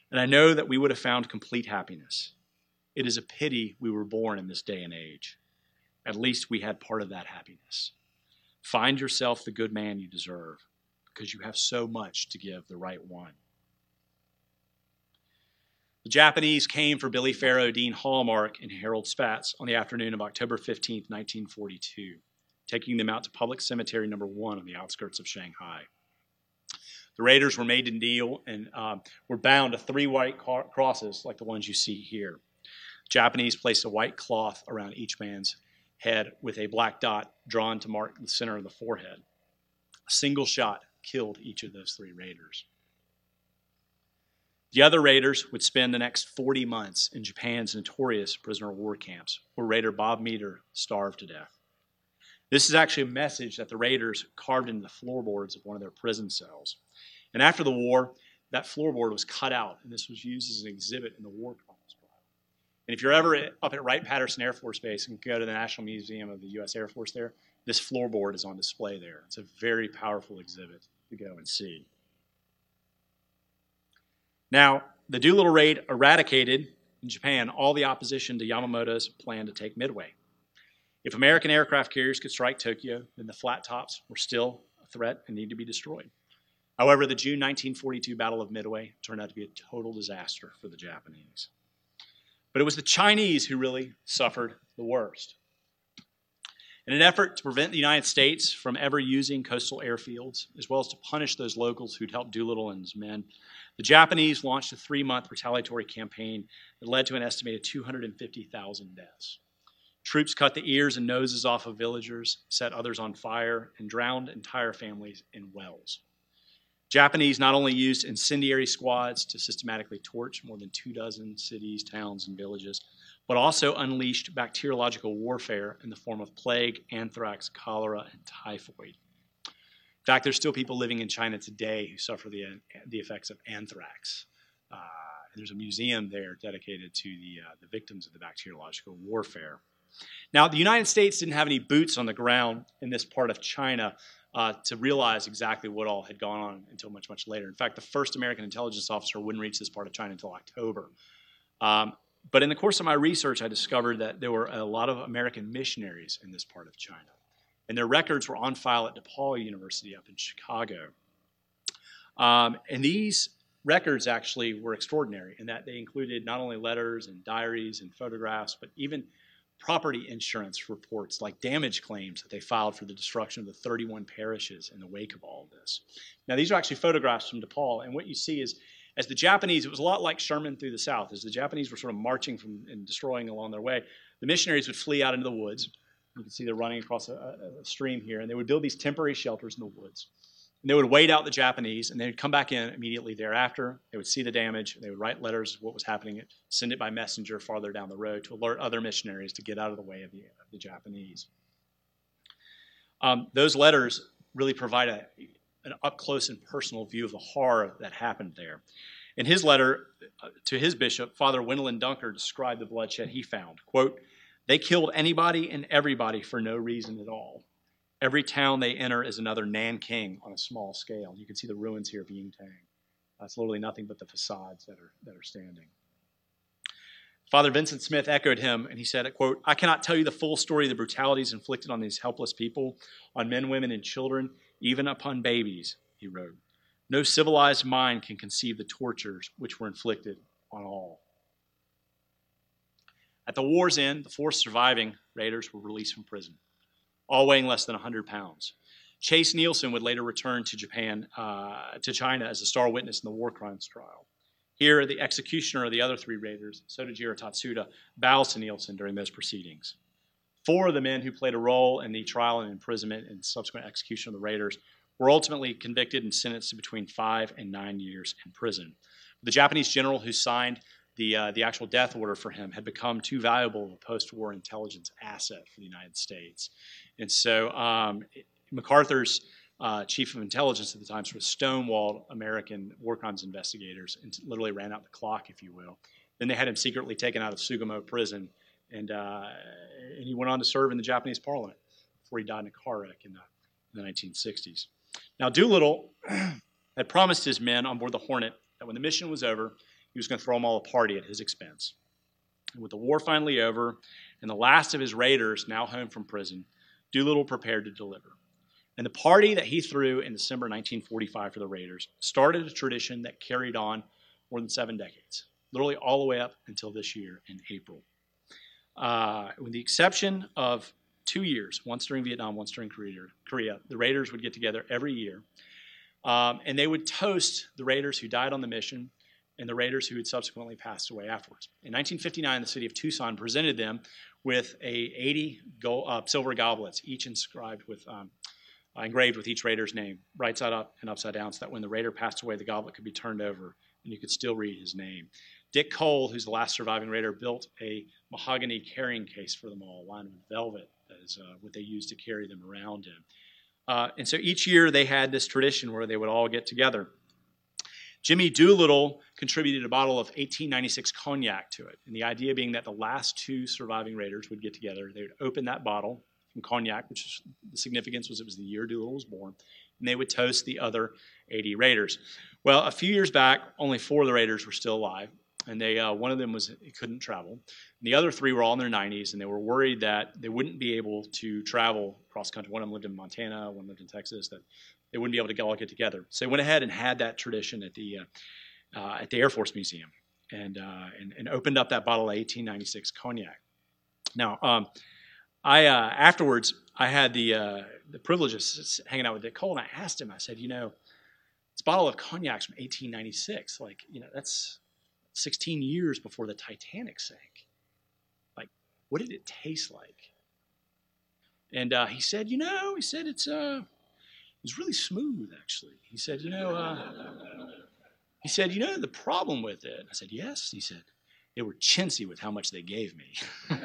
and I know that we would have found complete happiness. It is a pity we were born in this day and age. At least we had part of that happiness. Find yourself the good man you deserve, because you have so much to give the right one. The Japanese came for Billy Farrow, Dean Hallmark, and Harold Spatz on the afternoon of October 15, 1942. taking them out to public cemetery number one on the outskirts of Shanghai. The raiders were made to kneel and um, were bound to three white crosses like the ones you see here. Japanese placed a white cloth around each man's head with a black dot drawn to mark the center of the forehead. A single shot killed each of those three raiders. The other raiders would spend the next 40 months in Japan's notorious prisoner of war camps, where Raider Bob Meder starved to death. This is actually a message that the raiders carved into the floorboards of one of their prison cells. And after the war, that floorboard was cut out, and this was used as an exhibit in the war. And if you're ever up at Wright Patterson Air Force Base and go to the National Museum of the U.S. Air Force there, this floorboard is on display there. It's a very powerful exhibit to go and see. Now, the Doolittle raid eradicated in Japan all the opposition to Yamamoto's plan to take Midway. If American aircraft carriers could strike Tokyo, then the flat tops were still a threat and need to be destroyed. However, the June 1942 Battle of Midway turned out to be a total disaster for the Japanese. But it was the Chinese who really suffered the worst. In an effort to prevent the United States from ever using coastal airfields, as well as to punish those locals who'd helped Doolittle and his men, the Japanese launched a three month retaliatory campaign that led to an estimated 250,000 deaths. Troops cut the ears and noses off of villagers, set others on fire, and drowned entire families in wells. Japanese not only used incendiary squads to systematically torch more than two dozen cities, towns, and villages, but also unleashed bacteriological warfare in the form of plague, anthrax, cholera, and typhoid. In fact, there's still people living in China today who suffer the, the effects of anthrax. Uh, there's a museum there dedicated to the, uh, the victims of the bacteriological warfare. Now, the United States didn't have any boots on the ground in this part of China uh, to realize exactly what all had gone on until much, much later. In fact, the first American intelligence officer wouldn't reach this part of China until October. Um, but in the course of my research, I discovered that there were a lot of American missionaries in this part of China. And their records were on file at DePaul University up in Chicago. Um, and these records actually were extraordinary in that they included not only letters and diaries and photographs, but even property insurance reports, like damage claims that they filed for the destruction of the 31 parishes in the wake of all of this. Now, these are actually photographs from DePaul, and what you see is as the Japanese, it was a lot like Sherman through the South. As the Japanese were sort of marching from and destroying along their way, the missionaries would flee out into the woods. You can see they're running across a, a stream here, and they would build these temporary shelters in the woods. And they would wait out the Japanese, and they would come back in immediately thereafter. They would see the damage, they would write letters of what was happening, send it by messenger farther down the road to alert other missionaries to get out of the way of the, of the Japanese. Um, those letters really provide a, an up close and personal view of the horror that happened there. In his letter uh, to his bishop, Father Wendelin Dunker described the bloodshed he found. Quote, they killed anybody and everybody for no reason at all. Every town they enter is another Nanking on a small scale. You can see the ruins here of Yingtang. That's literally nothing but the facades that are, that are standing. Father Vincent Smith echoed him, and he said, quote, I cannot tell you the full story of the brutalities inflicted on these helpless people, on men, women, and children, even upon babies, he wrote. No civilized mind can conceive the tortures which were inflicted on all. At the war's end, the four surviving raiders were released from prison all weighing less than 100 pounds. Chase Nielsen would later return to Japan, uh, to China as a star witness in the war crimes trial. Here, the executioner of the other three raiders, Sotojiro Tatsuda, bows to Nielsen during those proceedings. Four of the men who played a role in the trial and imprisonment and subsequent execution of the raiders were ultimately convicted and sentenced to between five and nine years in prison. The Japanese general who signed the, uh, the actual death order for him had become too valuable of a post war intelligence asset for the United States. And so um, MacArthur's uh, chief of intelligence at the time sort of stonewalled American war crimes investigators and literally ran out the clock, if you will. Then they had him secretly taken out of Sugamo prison, and, uh, and he went on to serve in the Japanese parliament before he died in a car wreck in the, in the 1960s. Now, Doolittle had promised his men on board the Hornet that when the mission was over, he was going to throw them all a party at his expense. And with the war finally over and the last of his raiders now home from prison, Doolittle prepared to deliver. And the party that he threw in December 1945 for the Raiders started a tradition that carried on more than seven decades, literally all the way up until this year in April. Uh, with the exception of two years, once during Vietnam, once during Korea. The Raiders would get together every year, um, and they would toast the Raiders who died on the mission and the Raiders who had subsequently passed away afterwards. In 1959, the city of Tucson presented them with a 80 gold, uh, silver goblets, each inscribed with um, uh, engraved with each Raider's name, right side up and upside down, so that when the Raider passed away, the goblet could be turned over and you could still read his name. Dick Cole, who's the last surviving Raider, built a mahogany carrying case for them all, lined with velvet, as uh, what they used to carry them around in. Uh, and so each year they had this tradition where they would all get together. Jimmy Doolittle contributed a bottle of 1896 cognac to it, and the idea being that the last two surviving Raiders would get together. They would open that bottle from cognac, which the significance was it was the year Doolittle was born, and they would toast the other 80 Raiders. Well, a few years back, only four of the Raiders were still alive, and they uh, one of them was couldn't travel. And the other three were all in their 90s, and they were worried that they wouldn't be able to travel cross country. One of them lived in Montana, one lived in Texas. That they wouldn't be able to get all get together. So they went ahead and had that tradition at the uh, uh, at the Air Force Museum, and, uh, and, and opened up that bottle of 1896 cognac. Now, um, I uh, afterwards I had the the privilege of hanging out with Dick Cole, and I asked him. I said, you know, this bottle of cognac's from 1896. Like, you know, that's 16 years before the Titanic sank. Like, what did it taste like? And uh, he said, you know, he said it's uh, was really smooth actually. He said, you know, uh, he said, you know, the problem with it. I said, yes. He said, they were chintzy with how much they gave me.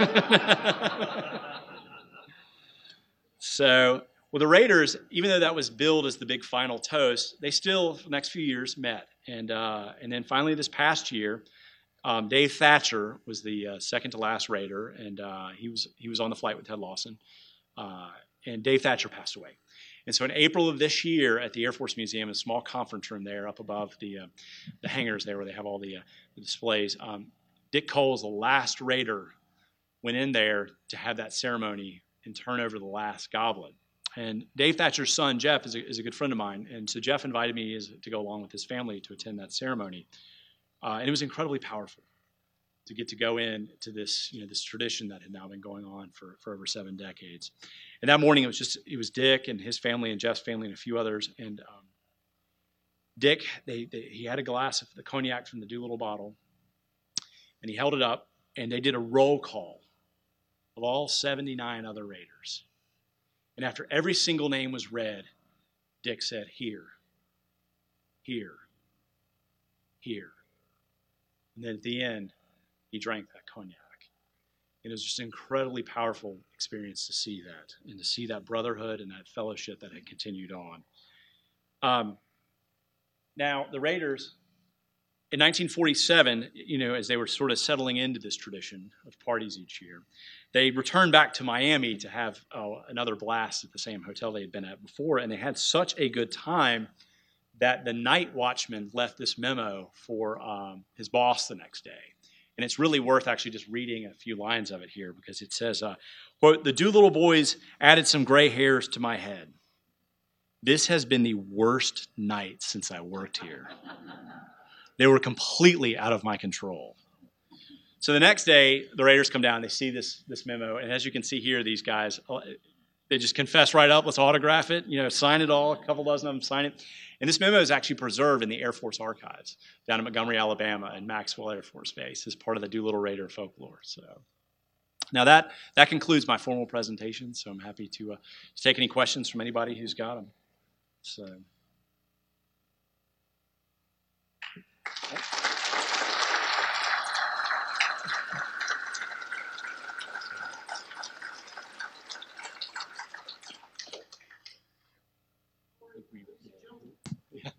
so, well, the Raiders, even though that was billed as the big final toast, they still, for the next few years, met. And, uh, and then finally, this past year, um, Dave Thatcher was the uh, second to last Raider, and uh, he, was, he was on the flight with Ted Lawson. Uh, and Dave Thatcher passed away. And so in April of this year at the Air Force Museum, a small conference room there up above the, uh, the hangars there where they have all the, uh, the displays, um, Dick Cole's the last Raider went in there to have that ceremony and turn over the last goblet. And Dave Thatcher's son, Jeff, is a, is a good friend of mine. And so Jeff invited me to go along with his family to attend that ceremony. Uh, and it was incredibly powerful to get to go in to this, you know, this tradition that had now been going on for, for over seven decades. And that morning, it was just it was Dick and his family and Jeff's family and a few others. And um, Dick, they, they, he had a glass of the cognac from the Doolittle bottle, and he held it up, and they did a roll call of all 79 other Raiders. And after every single name was read, Dick said, "Here, here, here." And then at the end, he drank that cognac. It was just an incredibly powerful experience to see that and to see that brotherhood and that fellowship that had continued on. Um, now, the Raiders, in 1947, you know, as they were sort of settling into this tradition of parties each year, they returned back to Miami to have uh, another blast at the same hotel they had been at before, and they had such a good time that the night watchman left this memo for um, his boss the next day. And it's really worth actually just reading a few lines of it here because it says, uh, quote, the Doolittle boys added some gray hairs to my head. This has been the worst night since I worked here. They were completely out of my control. So the next day, the Raiders come down, they see this, this memo, and as you can see here, these guys, they just confess right up, let's autograph it, you know, sign it all, a couple dozen of them sign it. And this memo is actually preserved in the Air Force archives down in Montgomery, Alabama, and Maxwell Air Force Base as part of the Doolittle Raider folklore. So now that that concludes my formal presentation. So I'm happy to, uh, to take any questions from anybody who's got them. So.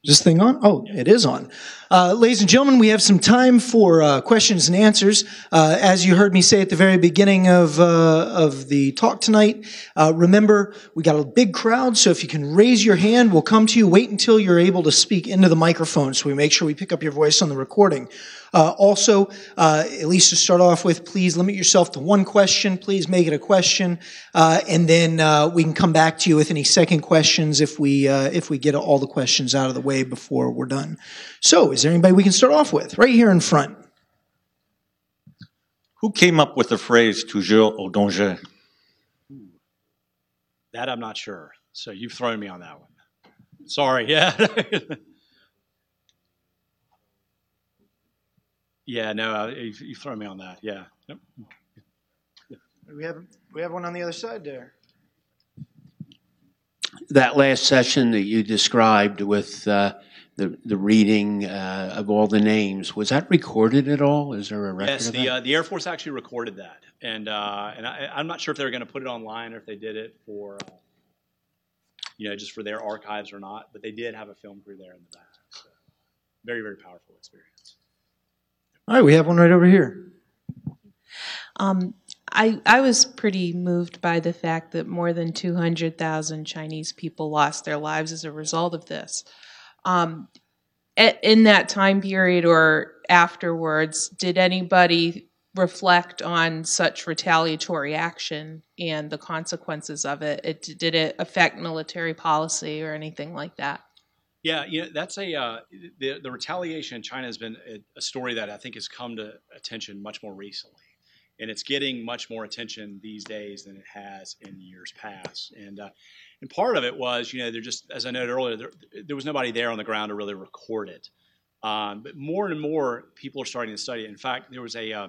This thing on? Oh, it is on. Uh, ladies and gentlemen, we have some time for uh, questions and answers. Uh, as you heard me say at the very beginning of uh, of the talk tonight, uh, remember we got a big crowd, so if you can raise your hand, we'll come to you. Wait until you're able to speak into the microphone, so we make sure we pick up your voice on the recording. Uh, also, uh, at least to start off with, please limit yourself to one question. Please make it a question, uh, and then uh, we can come back to you with any second questions if we uh, if we get all the questions out of the way before we're done. So, is there anybody we can start off with right here in front? Who came up with the phrase "toujours au danger"? That I'm not sure. So you've thrown me on that one. Sorry. Yeah. Yeah. No, uh, you've, you've thrown me on that. Yeah. Yep. We have, we have one on the other side there. that last session that you described with uh, the the reading uh, of all the names was that recorded at all? Is there a record Yes, of the that? uh, the Air Force actually recorded that, and uh, and I, I'm not sure if they were going to put it online or if they did it for, uh, you know, just for their archives or not. But they did have a film crew there in the back. So, very very powerful experience. All right, we have one right over here. Um, I, I was pretty moved by the fact that more than 200,000 Chinese people lost their lives as a result of this. Um, at, in that time period or afterwards, did anybody reflect on such retaliatory action and the consequences of it? it did it affect military policy or anything like that? Yeah, you know, that's a uh, the the retaliation in China has been a, a story that I think has come to attention much more recently, and it's getting much more attention these days than it has in years past. And uh, and part of it was, you know, there just as I noted earlier, there, there was nobody there on the ground to really record it. Um, but more and more people are starting to study it. In fact, there was a uh,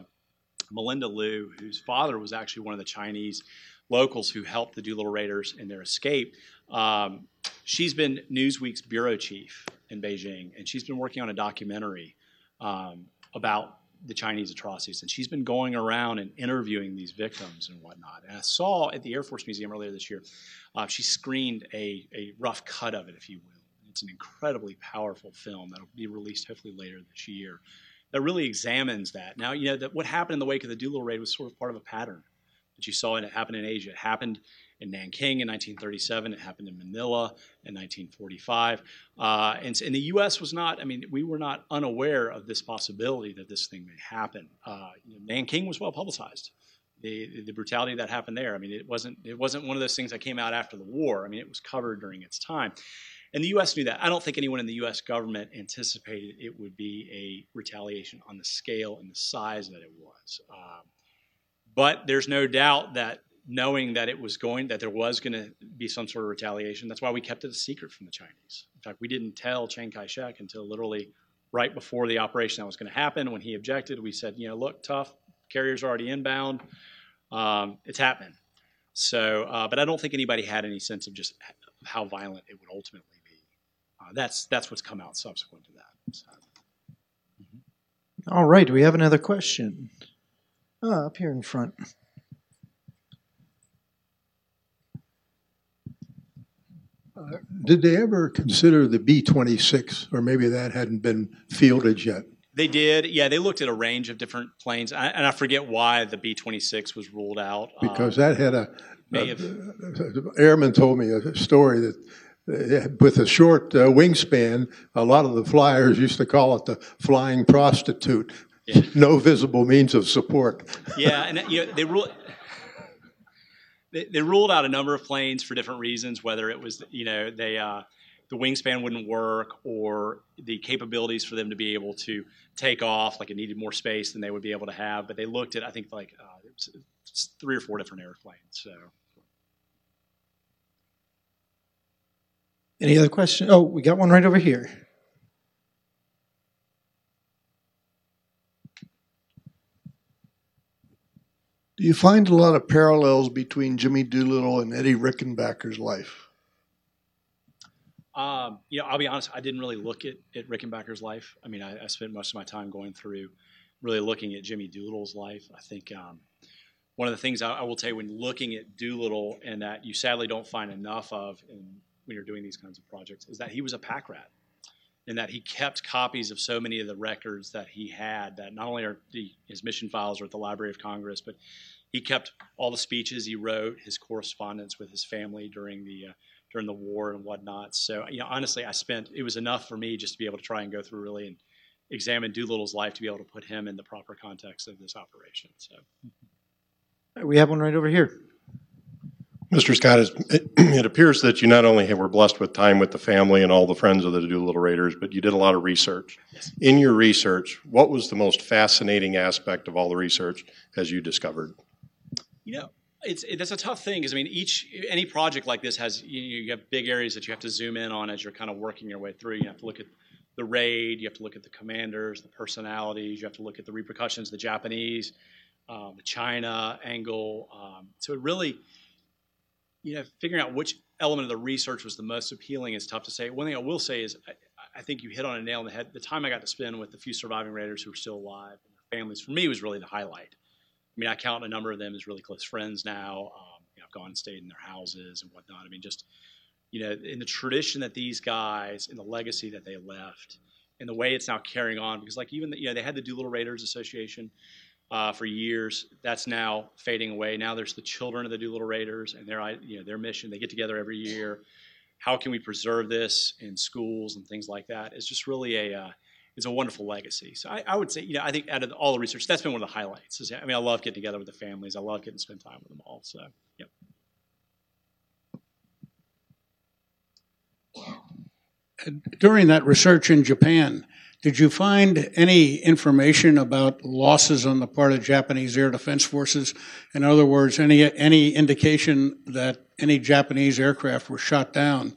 Melinda Liu, whose father was actually one of the Chinese locals who helped the Doolittle Raiders in their escape. Um, she's been Newsweek's bureau chief in Beijing, and she's been working on a documentary um, about the Chinese atrocities. And she's been going around and interviewing these victims and whatnot. And I saw at the Air Force Museum earlier this year, uh, she screened a, a rough cut of it, if you will. It's an incredibly powerful film that'll be released hopefully later this year that really examines that. Now, you know, that what happened in the wake of the Doolittle raid was sort of part of a pattern that you saw, it happened in Asia. It happened in Nanking in 1937. It happened in Manila in 1945. Uh, and, and the U.S. was not, I mean, we were not unaware of this possibility that this thing may happen. Uh, you know, Nanking was well publicized. The, the brutality that happened there. I mean, it wasn't it wasn't one of those things that came out after the war. I mean, it was covered during its time. And the U.S. knew that. I don't think anyone in the U.S. government anticipated it would be a retaliation on the scale and the size that it was. Um, but there's no doubt that knowing that it was going, that there was going to be some sort of retaliation, that's why we kept it a secret from the Chinese. In fact, we didn't tell Chiang Kai shek until literally right before the operation that was going to happen. When he objected, we said, you know, look, tough, carrier's are already inbound. Um, it's happening. So, uh, but I don't think anybody had any sense of just how violent it would ultimately be. Uh, that's that's what's come out subsequent to that. So. All right, we have another question? Ah, up here in front. Did they ever consider the B 26, or maybe that hadn't been fielded yet? They did, yeah. They looked at a range of different planes, I, and I forget why the B twenty six was ruled out. Um, Because that had a, a- have- airman told me a story that uh, with a short uh, wingspan, a lot of the flyers used to call it the flying prostitute. Yeah. No visible means of support. yeah, and you know, they ruled. They, ruled out a number of planes for different reasons, whether it was you know they uh, the wingspan wouldn't work or the capabilities for them to be able to take off, like it needed more space than they would be able to have. But they looked at I think like uh, three or four different airplanes. So Any other question? Oh, we got one right over here. Do you find a lot of parallels between Jimmy Doolittle and Eddie Rickenbacker's life? Um, you know, I'll be honest. I didn't really look at, at Rickenbacker's life. I mean, I, I spent most of my time going through, really looking at Jimmy Doolittle's life. I think um, one of the things I, I will tell you when looking at Doolittle, and that you sadly don't find enough of in, when you're doing these kinds of projects, is that he was a pack rat, and that he kept copies of so many of the records that he had. That not only are the, his mission files are at the Library of Congress, but he kept all the speeches he wrote, his correspondence with his family during the uh, during the war and whatnot. So, you know, honestly, I spent it was enough for me just to be able to try and go through really and examine Doolittle's life to be able to put him in the proper context of this operation. So, We have one right over here. Mr. Scott, it, appears that you not only were blessed with time with the family and all the friends of the Doolittle Raiders, but you did a lot of research. Yes. In your research, what was the most fascinating aspect of all the research as you discovered? you know, It's it, that's a tough thing because I mean each any project like this has you, you have big areas that you have to zoom in on as you're kind of working your way through. You have to look at the raid, you have to look at the commanders, the personalities, you have to look at the repercussions, the Japanese, um, the China angle. Um, so it really, you know, figuring out which element of the research was the most appealing is tough to say. One thing I will say is I, I think you hit on a nail on the head. The time I got to spend with the few surviving raiders who are still alive and their families for me was really the highlight. I mean, I count a number of them as really close friends now. Um, you know, I've gone and stayed in their houses and whatnot. I mean, just you know, in the tradition that these guys, in the legacy that they left, and the way it's now carrying on, because like even the, you know they had the Doolittle Raiders Association uh, for years. That's now fading away. Now there's the children of the Doolittle Raiders and their you know their mission. They get together every year. How can we preserve this in schools and things like that? It's just really a uh, it's a wonderful legacy. So I, I, would say, you know, I think out of all the research, that's been one of the highlights. Is, I mean, I love getting together with the families. I love getting to spend time with them all. So, yep. During that research in Japan, did you find any information about losses on the part of Japanese air defense forces? In other words, any any indication that any Japanese aircraft were shot down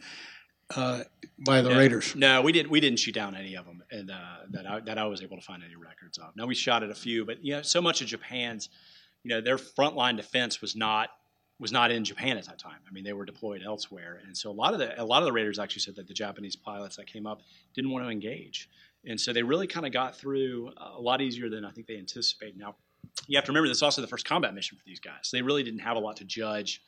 uh, by the no, raiders? No, we didn't. We didn't shoot down any of them, and uh, that I, that I was able to find any records of. Now we shot at a few, but you know, so much of Japan's, you know, their frontline defense was not was not in Japan at that time. I mean, they were deployed elsewhere, and so a lot of the a lot of the raiders actually said that the Japanese pilots that came up didn't want to engage, and so they really kind of got through a lot easier than I think they anticipated. Now, you have to remember this is also the first combat mission for these guys. They really didn't have a lot to judge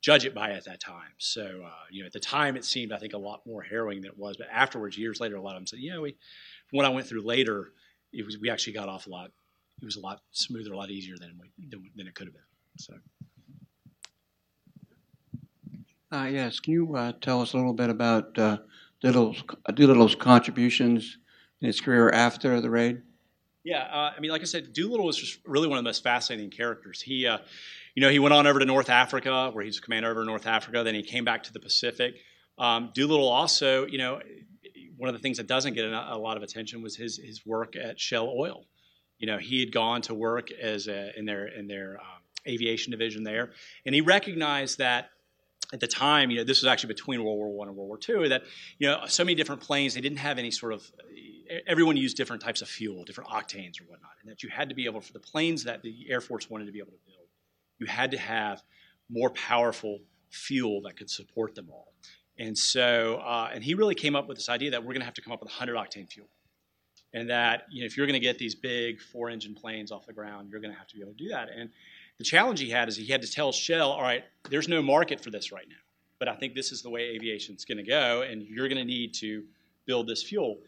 judge it by at that time. So uh, you know, at the time it seemed I think a lot more harrowing than it was, but afterwards, years later, a lot of them said, "Yeah, we." From what I went through later, it was we actually got off a lot. It was a lot smoother, a lot easier than we, than, than it could have been. So. Uh, yes, can you uh, tell us a little bit about uh, Doolittle's, Doolittle's contributions in his career after the raid? Yeah, uh, I mean, like I said, Doolittle was just really one of the most fascinating characters. He, uh, you know, he went on over to North Africa, where he was commander over North Africa. Then he came back to the Pacific. Um, Doolittle also, you know, one of the things that doesn't get a, lot of attention was his his work at Shell Oil. You know, he had gone to work as a, in their in their um, aviation division there, and he recognized that at the time, you know, this was actually between World War One and World War Two. That you know, so many different planes, they didn't have any sort of. Everyone used different types of fuel, different octanes or whatnot, and that you had to be able for the planes that the Air Force wanted to be able to build, you had to have more powerful fuel that could support them all. And so, uh, and he really came up with this idea that we're going to have to come up with 100 octane fuel, and that you know, if you're going to get these big four engine planes off the ground, you're going to have to be able to do that. And the challenge he had is he had to tell Shell, all right, there's no market for this right now, but I think this is the way aviation's going to go, and you're going to need to build this fuel.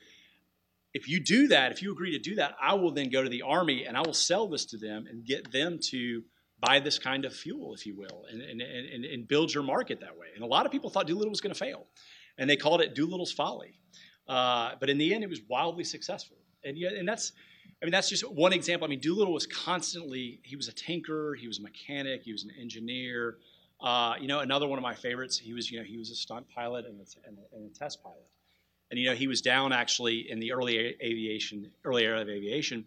If you do that, if you agree to do that, I will then go to the Army and I will sell this to them and get them to buy this kind of fuel, if you will, and, and, and, and build your market that way. And a lot of people thought Doolittle was going to fail, and they called it Doolittle's folly. Uh, but in the end, it was wildly successful. And, yet, and that's I mean, that's just one example. I mean, Doolittle was constantly, he was a tinker, he was a mechanic, he was an engineer. Uh, you know, another one of my favorites, he was, you know, he was a stunt pilot and a, and a, and a test pilot. And, you know, he was down actually in the early aviation, early era of aviation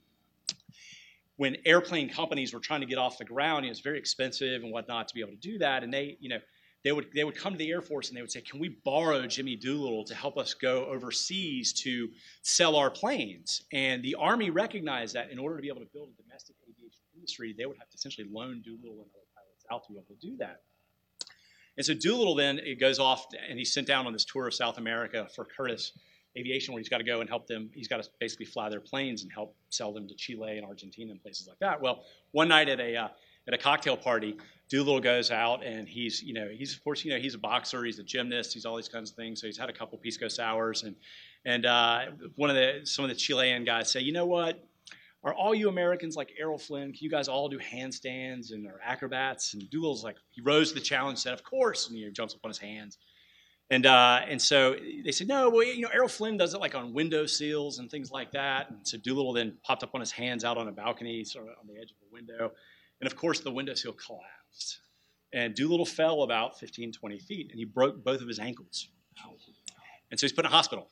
when airplane companies were trying to get off the ground. It was very expensive and whatnot to be able to do that. And they, you know, they would they would come to the Air Force and they would say, "Can we borrow Jimmy Doolittle to help us go overseas to sell our planes?" And the Army recognized that in order to be able to build a domestic aviation industry, they would have to essentially loan Doolittle and other pilots out to be able to do that. And so Doolittle then it goes off and he's sent down on this tour of South America for Curtiss Aviation, where he's got to go and help them. He's got to basically fly their planes and help sell them to Chile and Argentina and places like that. Well, one night at a uh, at a cocktail party, Doolittle goes out and he's, you know, he's of course, you know, he's a boxer, he's a gymnast, he's all these kinds of things. So he's had a couple pisco sours, and and uh, one of the some of the Chilean guys say, you know what, are all you Americans like Errol Flynn? Can you guys all do handstands and are acrobats? And Doolittle's like, he rose to the challenge, said, of course, and he jumps up on his hands. And uh, and so they said, no, well, you know, Errol Flynn does it like on window sills and things like that. And so Doolittle then popped up on his hands out on a balcony, sort of on the edge of a window. And of course, the window sill collapsed. And Doolittle fell about 15, 20 feet, and he broke both of his ankles. And so he's put in a hospital.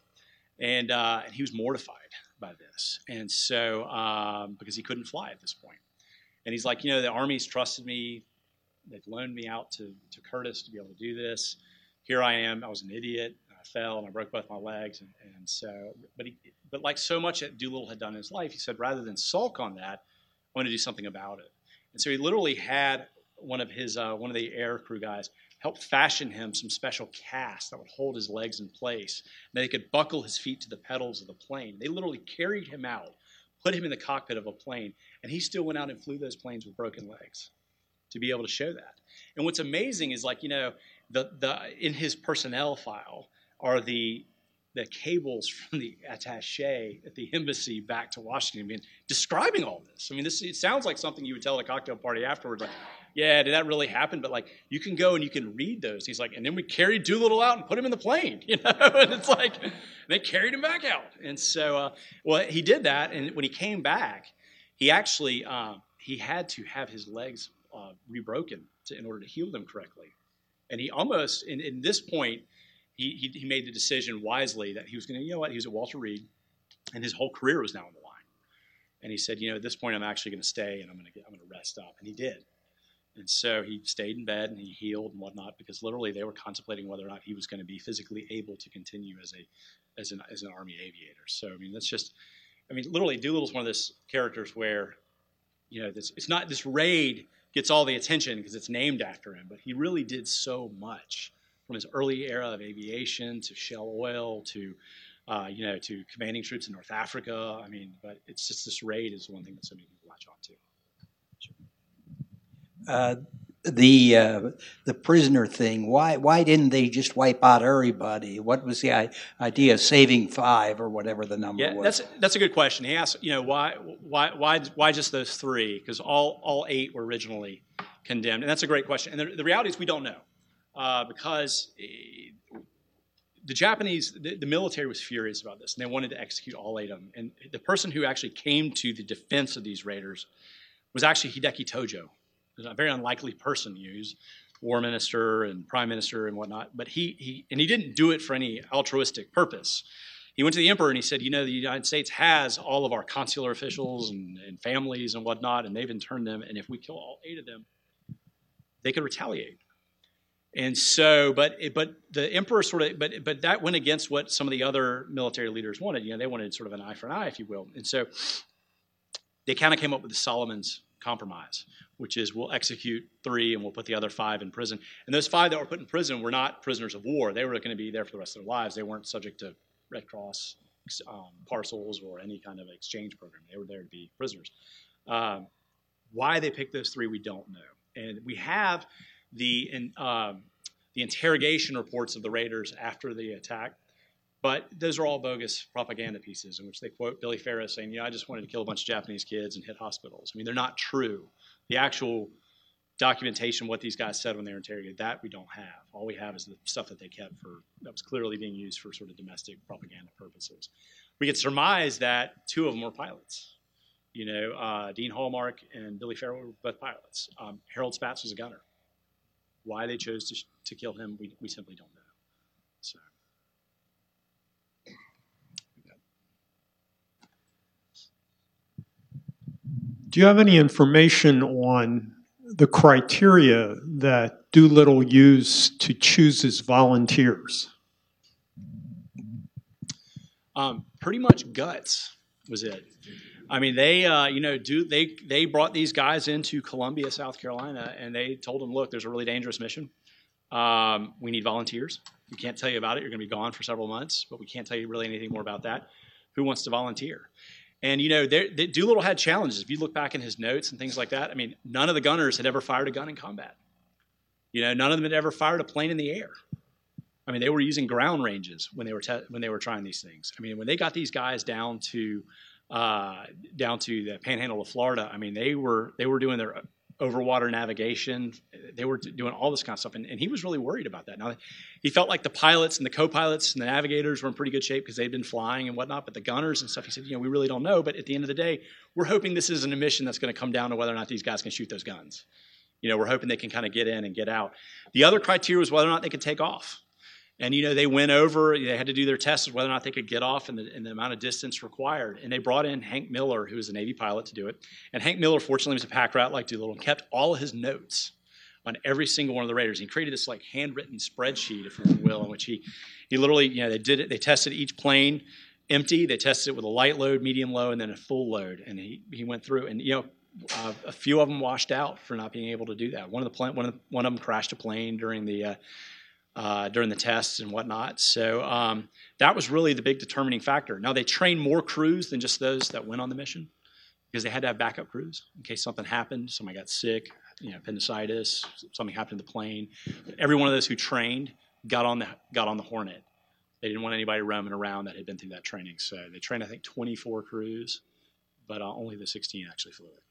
And, uh, and he was mortified by this. And so, um, because he couldn't fly at this point. And he's like, you know, the Army's trusted me they've loaned me out to, to Curtiss to be able to do this. Here I am. I was an idiot. I fell and I broke both my legs. And, and so, but he, but like so much that Doolittle had done in his life, he said, rather than sulk on that, I want to do something about it. And so he literally had one of his, uh, one of the air crew guys help fashion him some special cast that would hold his legs in place. And they could buckle his feet to the pedals of the plane. They literally carried him out, put him in the cockpit of a plane, and he still went out and flew those planes with broken legs to be able to show that. And what's amazing is like, you know, the, the in his personnel file are the the cables from the attaché at the embassy back to Washington, I mean, describing all this. I mean, this it sounds like something you would tell at a cocktail party afterwards, like, yeah, did that really happen? But like, you can go and you can read those. He's like, and then we carried Doolittle out and put him in the plane, you know. and it's like they carried him back out. And so, uh, well, he did that, and when he came back, he actually um, he had to have his legs uh, rebroken to, in order to heal them correctly. And he almost, in, in this point, he, he, made the decision wisely that he was going to, you know what, he was at Walter Reed, and his whole career was now on the line. And he said, you know, at this point, I'm actually going to stay and I'm going to I'm going to rest up. And he did. And so he stayed in bed and he healed and whatnot because literally they were contemplating whether or not he was going to be physically able to continue as a as an as an army aviator. So I mean that's just I mean literally Doolittle's one of those characters where you know this it's not this raid gets all the attention because it's named after him, but he really did so much from his early era of aviation to Shell Oil to uh, you know to commanding troops in North Africa. I mean, but it's just this raid is one thing that so many people latch on to. Uh, the uh, the prisoner thing. Why why didn't they just wipe out everybody? What was the idea of saving five or whatever the number yeah, was? that's that's a good question. He asked, you know, why why why why just those three? Because all all eight were originally condemned, and that's a great question. And the, the reality is we don't know uh, because. the Japanese, the, the, military was furious about this, and they wanted to execute all eight of them. And the person who actually came to the defense of these raiders was actually Hideki Tojo, a very unlikely person to use, war minister and prime minister and whatnot. But he, he and he didn't do it for any altruistic purpose. He went to the emperor and he said, "You know, the United States has all of our consular officials and, and families and whatnot, and they've interned them. And if we kill all eight of them, they could retaliate." And so, but but the emperor sort of, but but that went against what some of the other military leaders wanted. You know, they wanted sort of an eye for an eye, if you will. And so, they kind of came up with the Solomon's compromise, which is we'll execute three and we'll put the other five in prison. And those five that were put in prison were not prisoners of war. They were going to be there for the rest of their lives. They weren't subject to Red Cross um, parcels or any kind of exchange program. They were there to be prisoners. Um, why they picked those three, we don't know. And we have the in, um, the interrogation reports of the raiders after the attack but those are all bogus propaganda pieces in which they quote Billy Farrow saying, "Yeah, I just wanted to kill a bunch of Japanese kids and hit hospitals." I mean, they're not true. The actual documentation, what these guys said when they were interrogated, that we don't have. All we have is the stuff that they kept for that was clearly being used for sort of domestic propaganda purposes. We could surmise that two of them were pilots. You know, uh, Dean Hallmark and Billy Farrow were both pilots. Um, Harold Spatz was a gunner. Why they chose to, to kill him, we, we simply don't know. So. Do you have any information on the criteria that Doolittle used to choose his volunteers? Um, pretty much guts was it. I mean, they, uh, you know, do they they brought these guys into Columbia, South Carolina, and they told them, look, there's a really dangerous mission. Um, we need volunteers. We can't tell you about it. You're going to be gone for several months, but we can't tell you really anything more about that. Who wants to volunteer? And you know, they, Doolittle had challenges. If you look back in his notes and things like that, I mean, none of the gunners had ever fired a gun in combat. You know, none of them had ever fired a plane in the air. I mean, they were using ground ranges when they were te- when they were trying these things. I mean, when they got these guys down to uh, down to the Panhandle of Florida, I mean, they were they were doing their overwater navigation. They were doing all this kind of stuff, and, and, he was really worried about that. Now, he felt like the pilots and the co-pilots and the navigators were in pretty good shape because they'd been flying and whatnot. But the gunners and stuff, he said, you know, we really don't know. But at the end of the day, we're hoping this is an mission that's going to come down to whether or not these guys can shoot those guns. You know, we're hoping they can kind of get in and get out. The other criteria was whether or not they could take off. And you know, they went over, they had to do their tests of whether or not they could get off in the, the amount of distance required. And they brought in Hank Miller, who was a Navy pilot, to do it. And Hank Miller, fortunately, was a pack rat like Doolittle and kept all of his notes on every single one of the Raiders. He created this like handwritten spreadsheet, if you will, in which he he literally you know they did it. They tested each plane empty. They tested it with a light load, medium load, and then a full load. And he he went through and you know. Uh, a few of them washed out for not being able to do that. One of the plane, one of the, one of them crashed a plane during the uh, uh, during the tests and whatnot. So um, that was really the big determining factor. Now they trained more crews than just those that went on the mission because they had to have backup crews in case something happened, somebody got sick, you know, appendicitis, something happened to the plane. Every one of those who trained got on the got on the Hornet. They didn't want anybody roaming around that had been through that training. So they trained, I think, 24 crews, but uh, only the 16 actually flew it.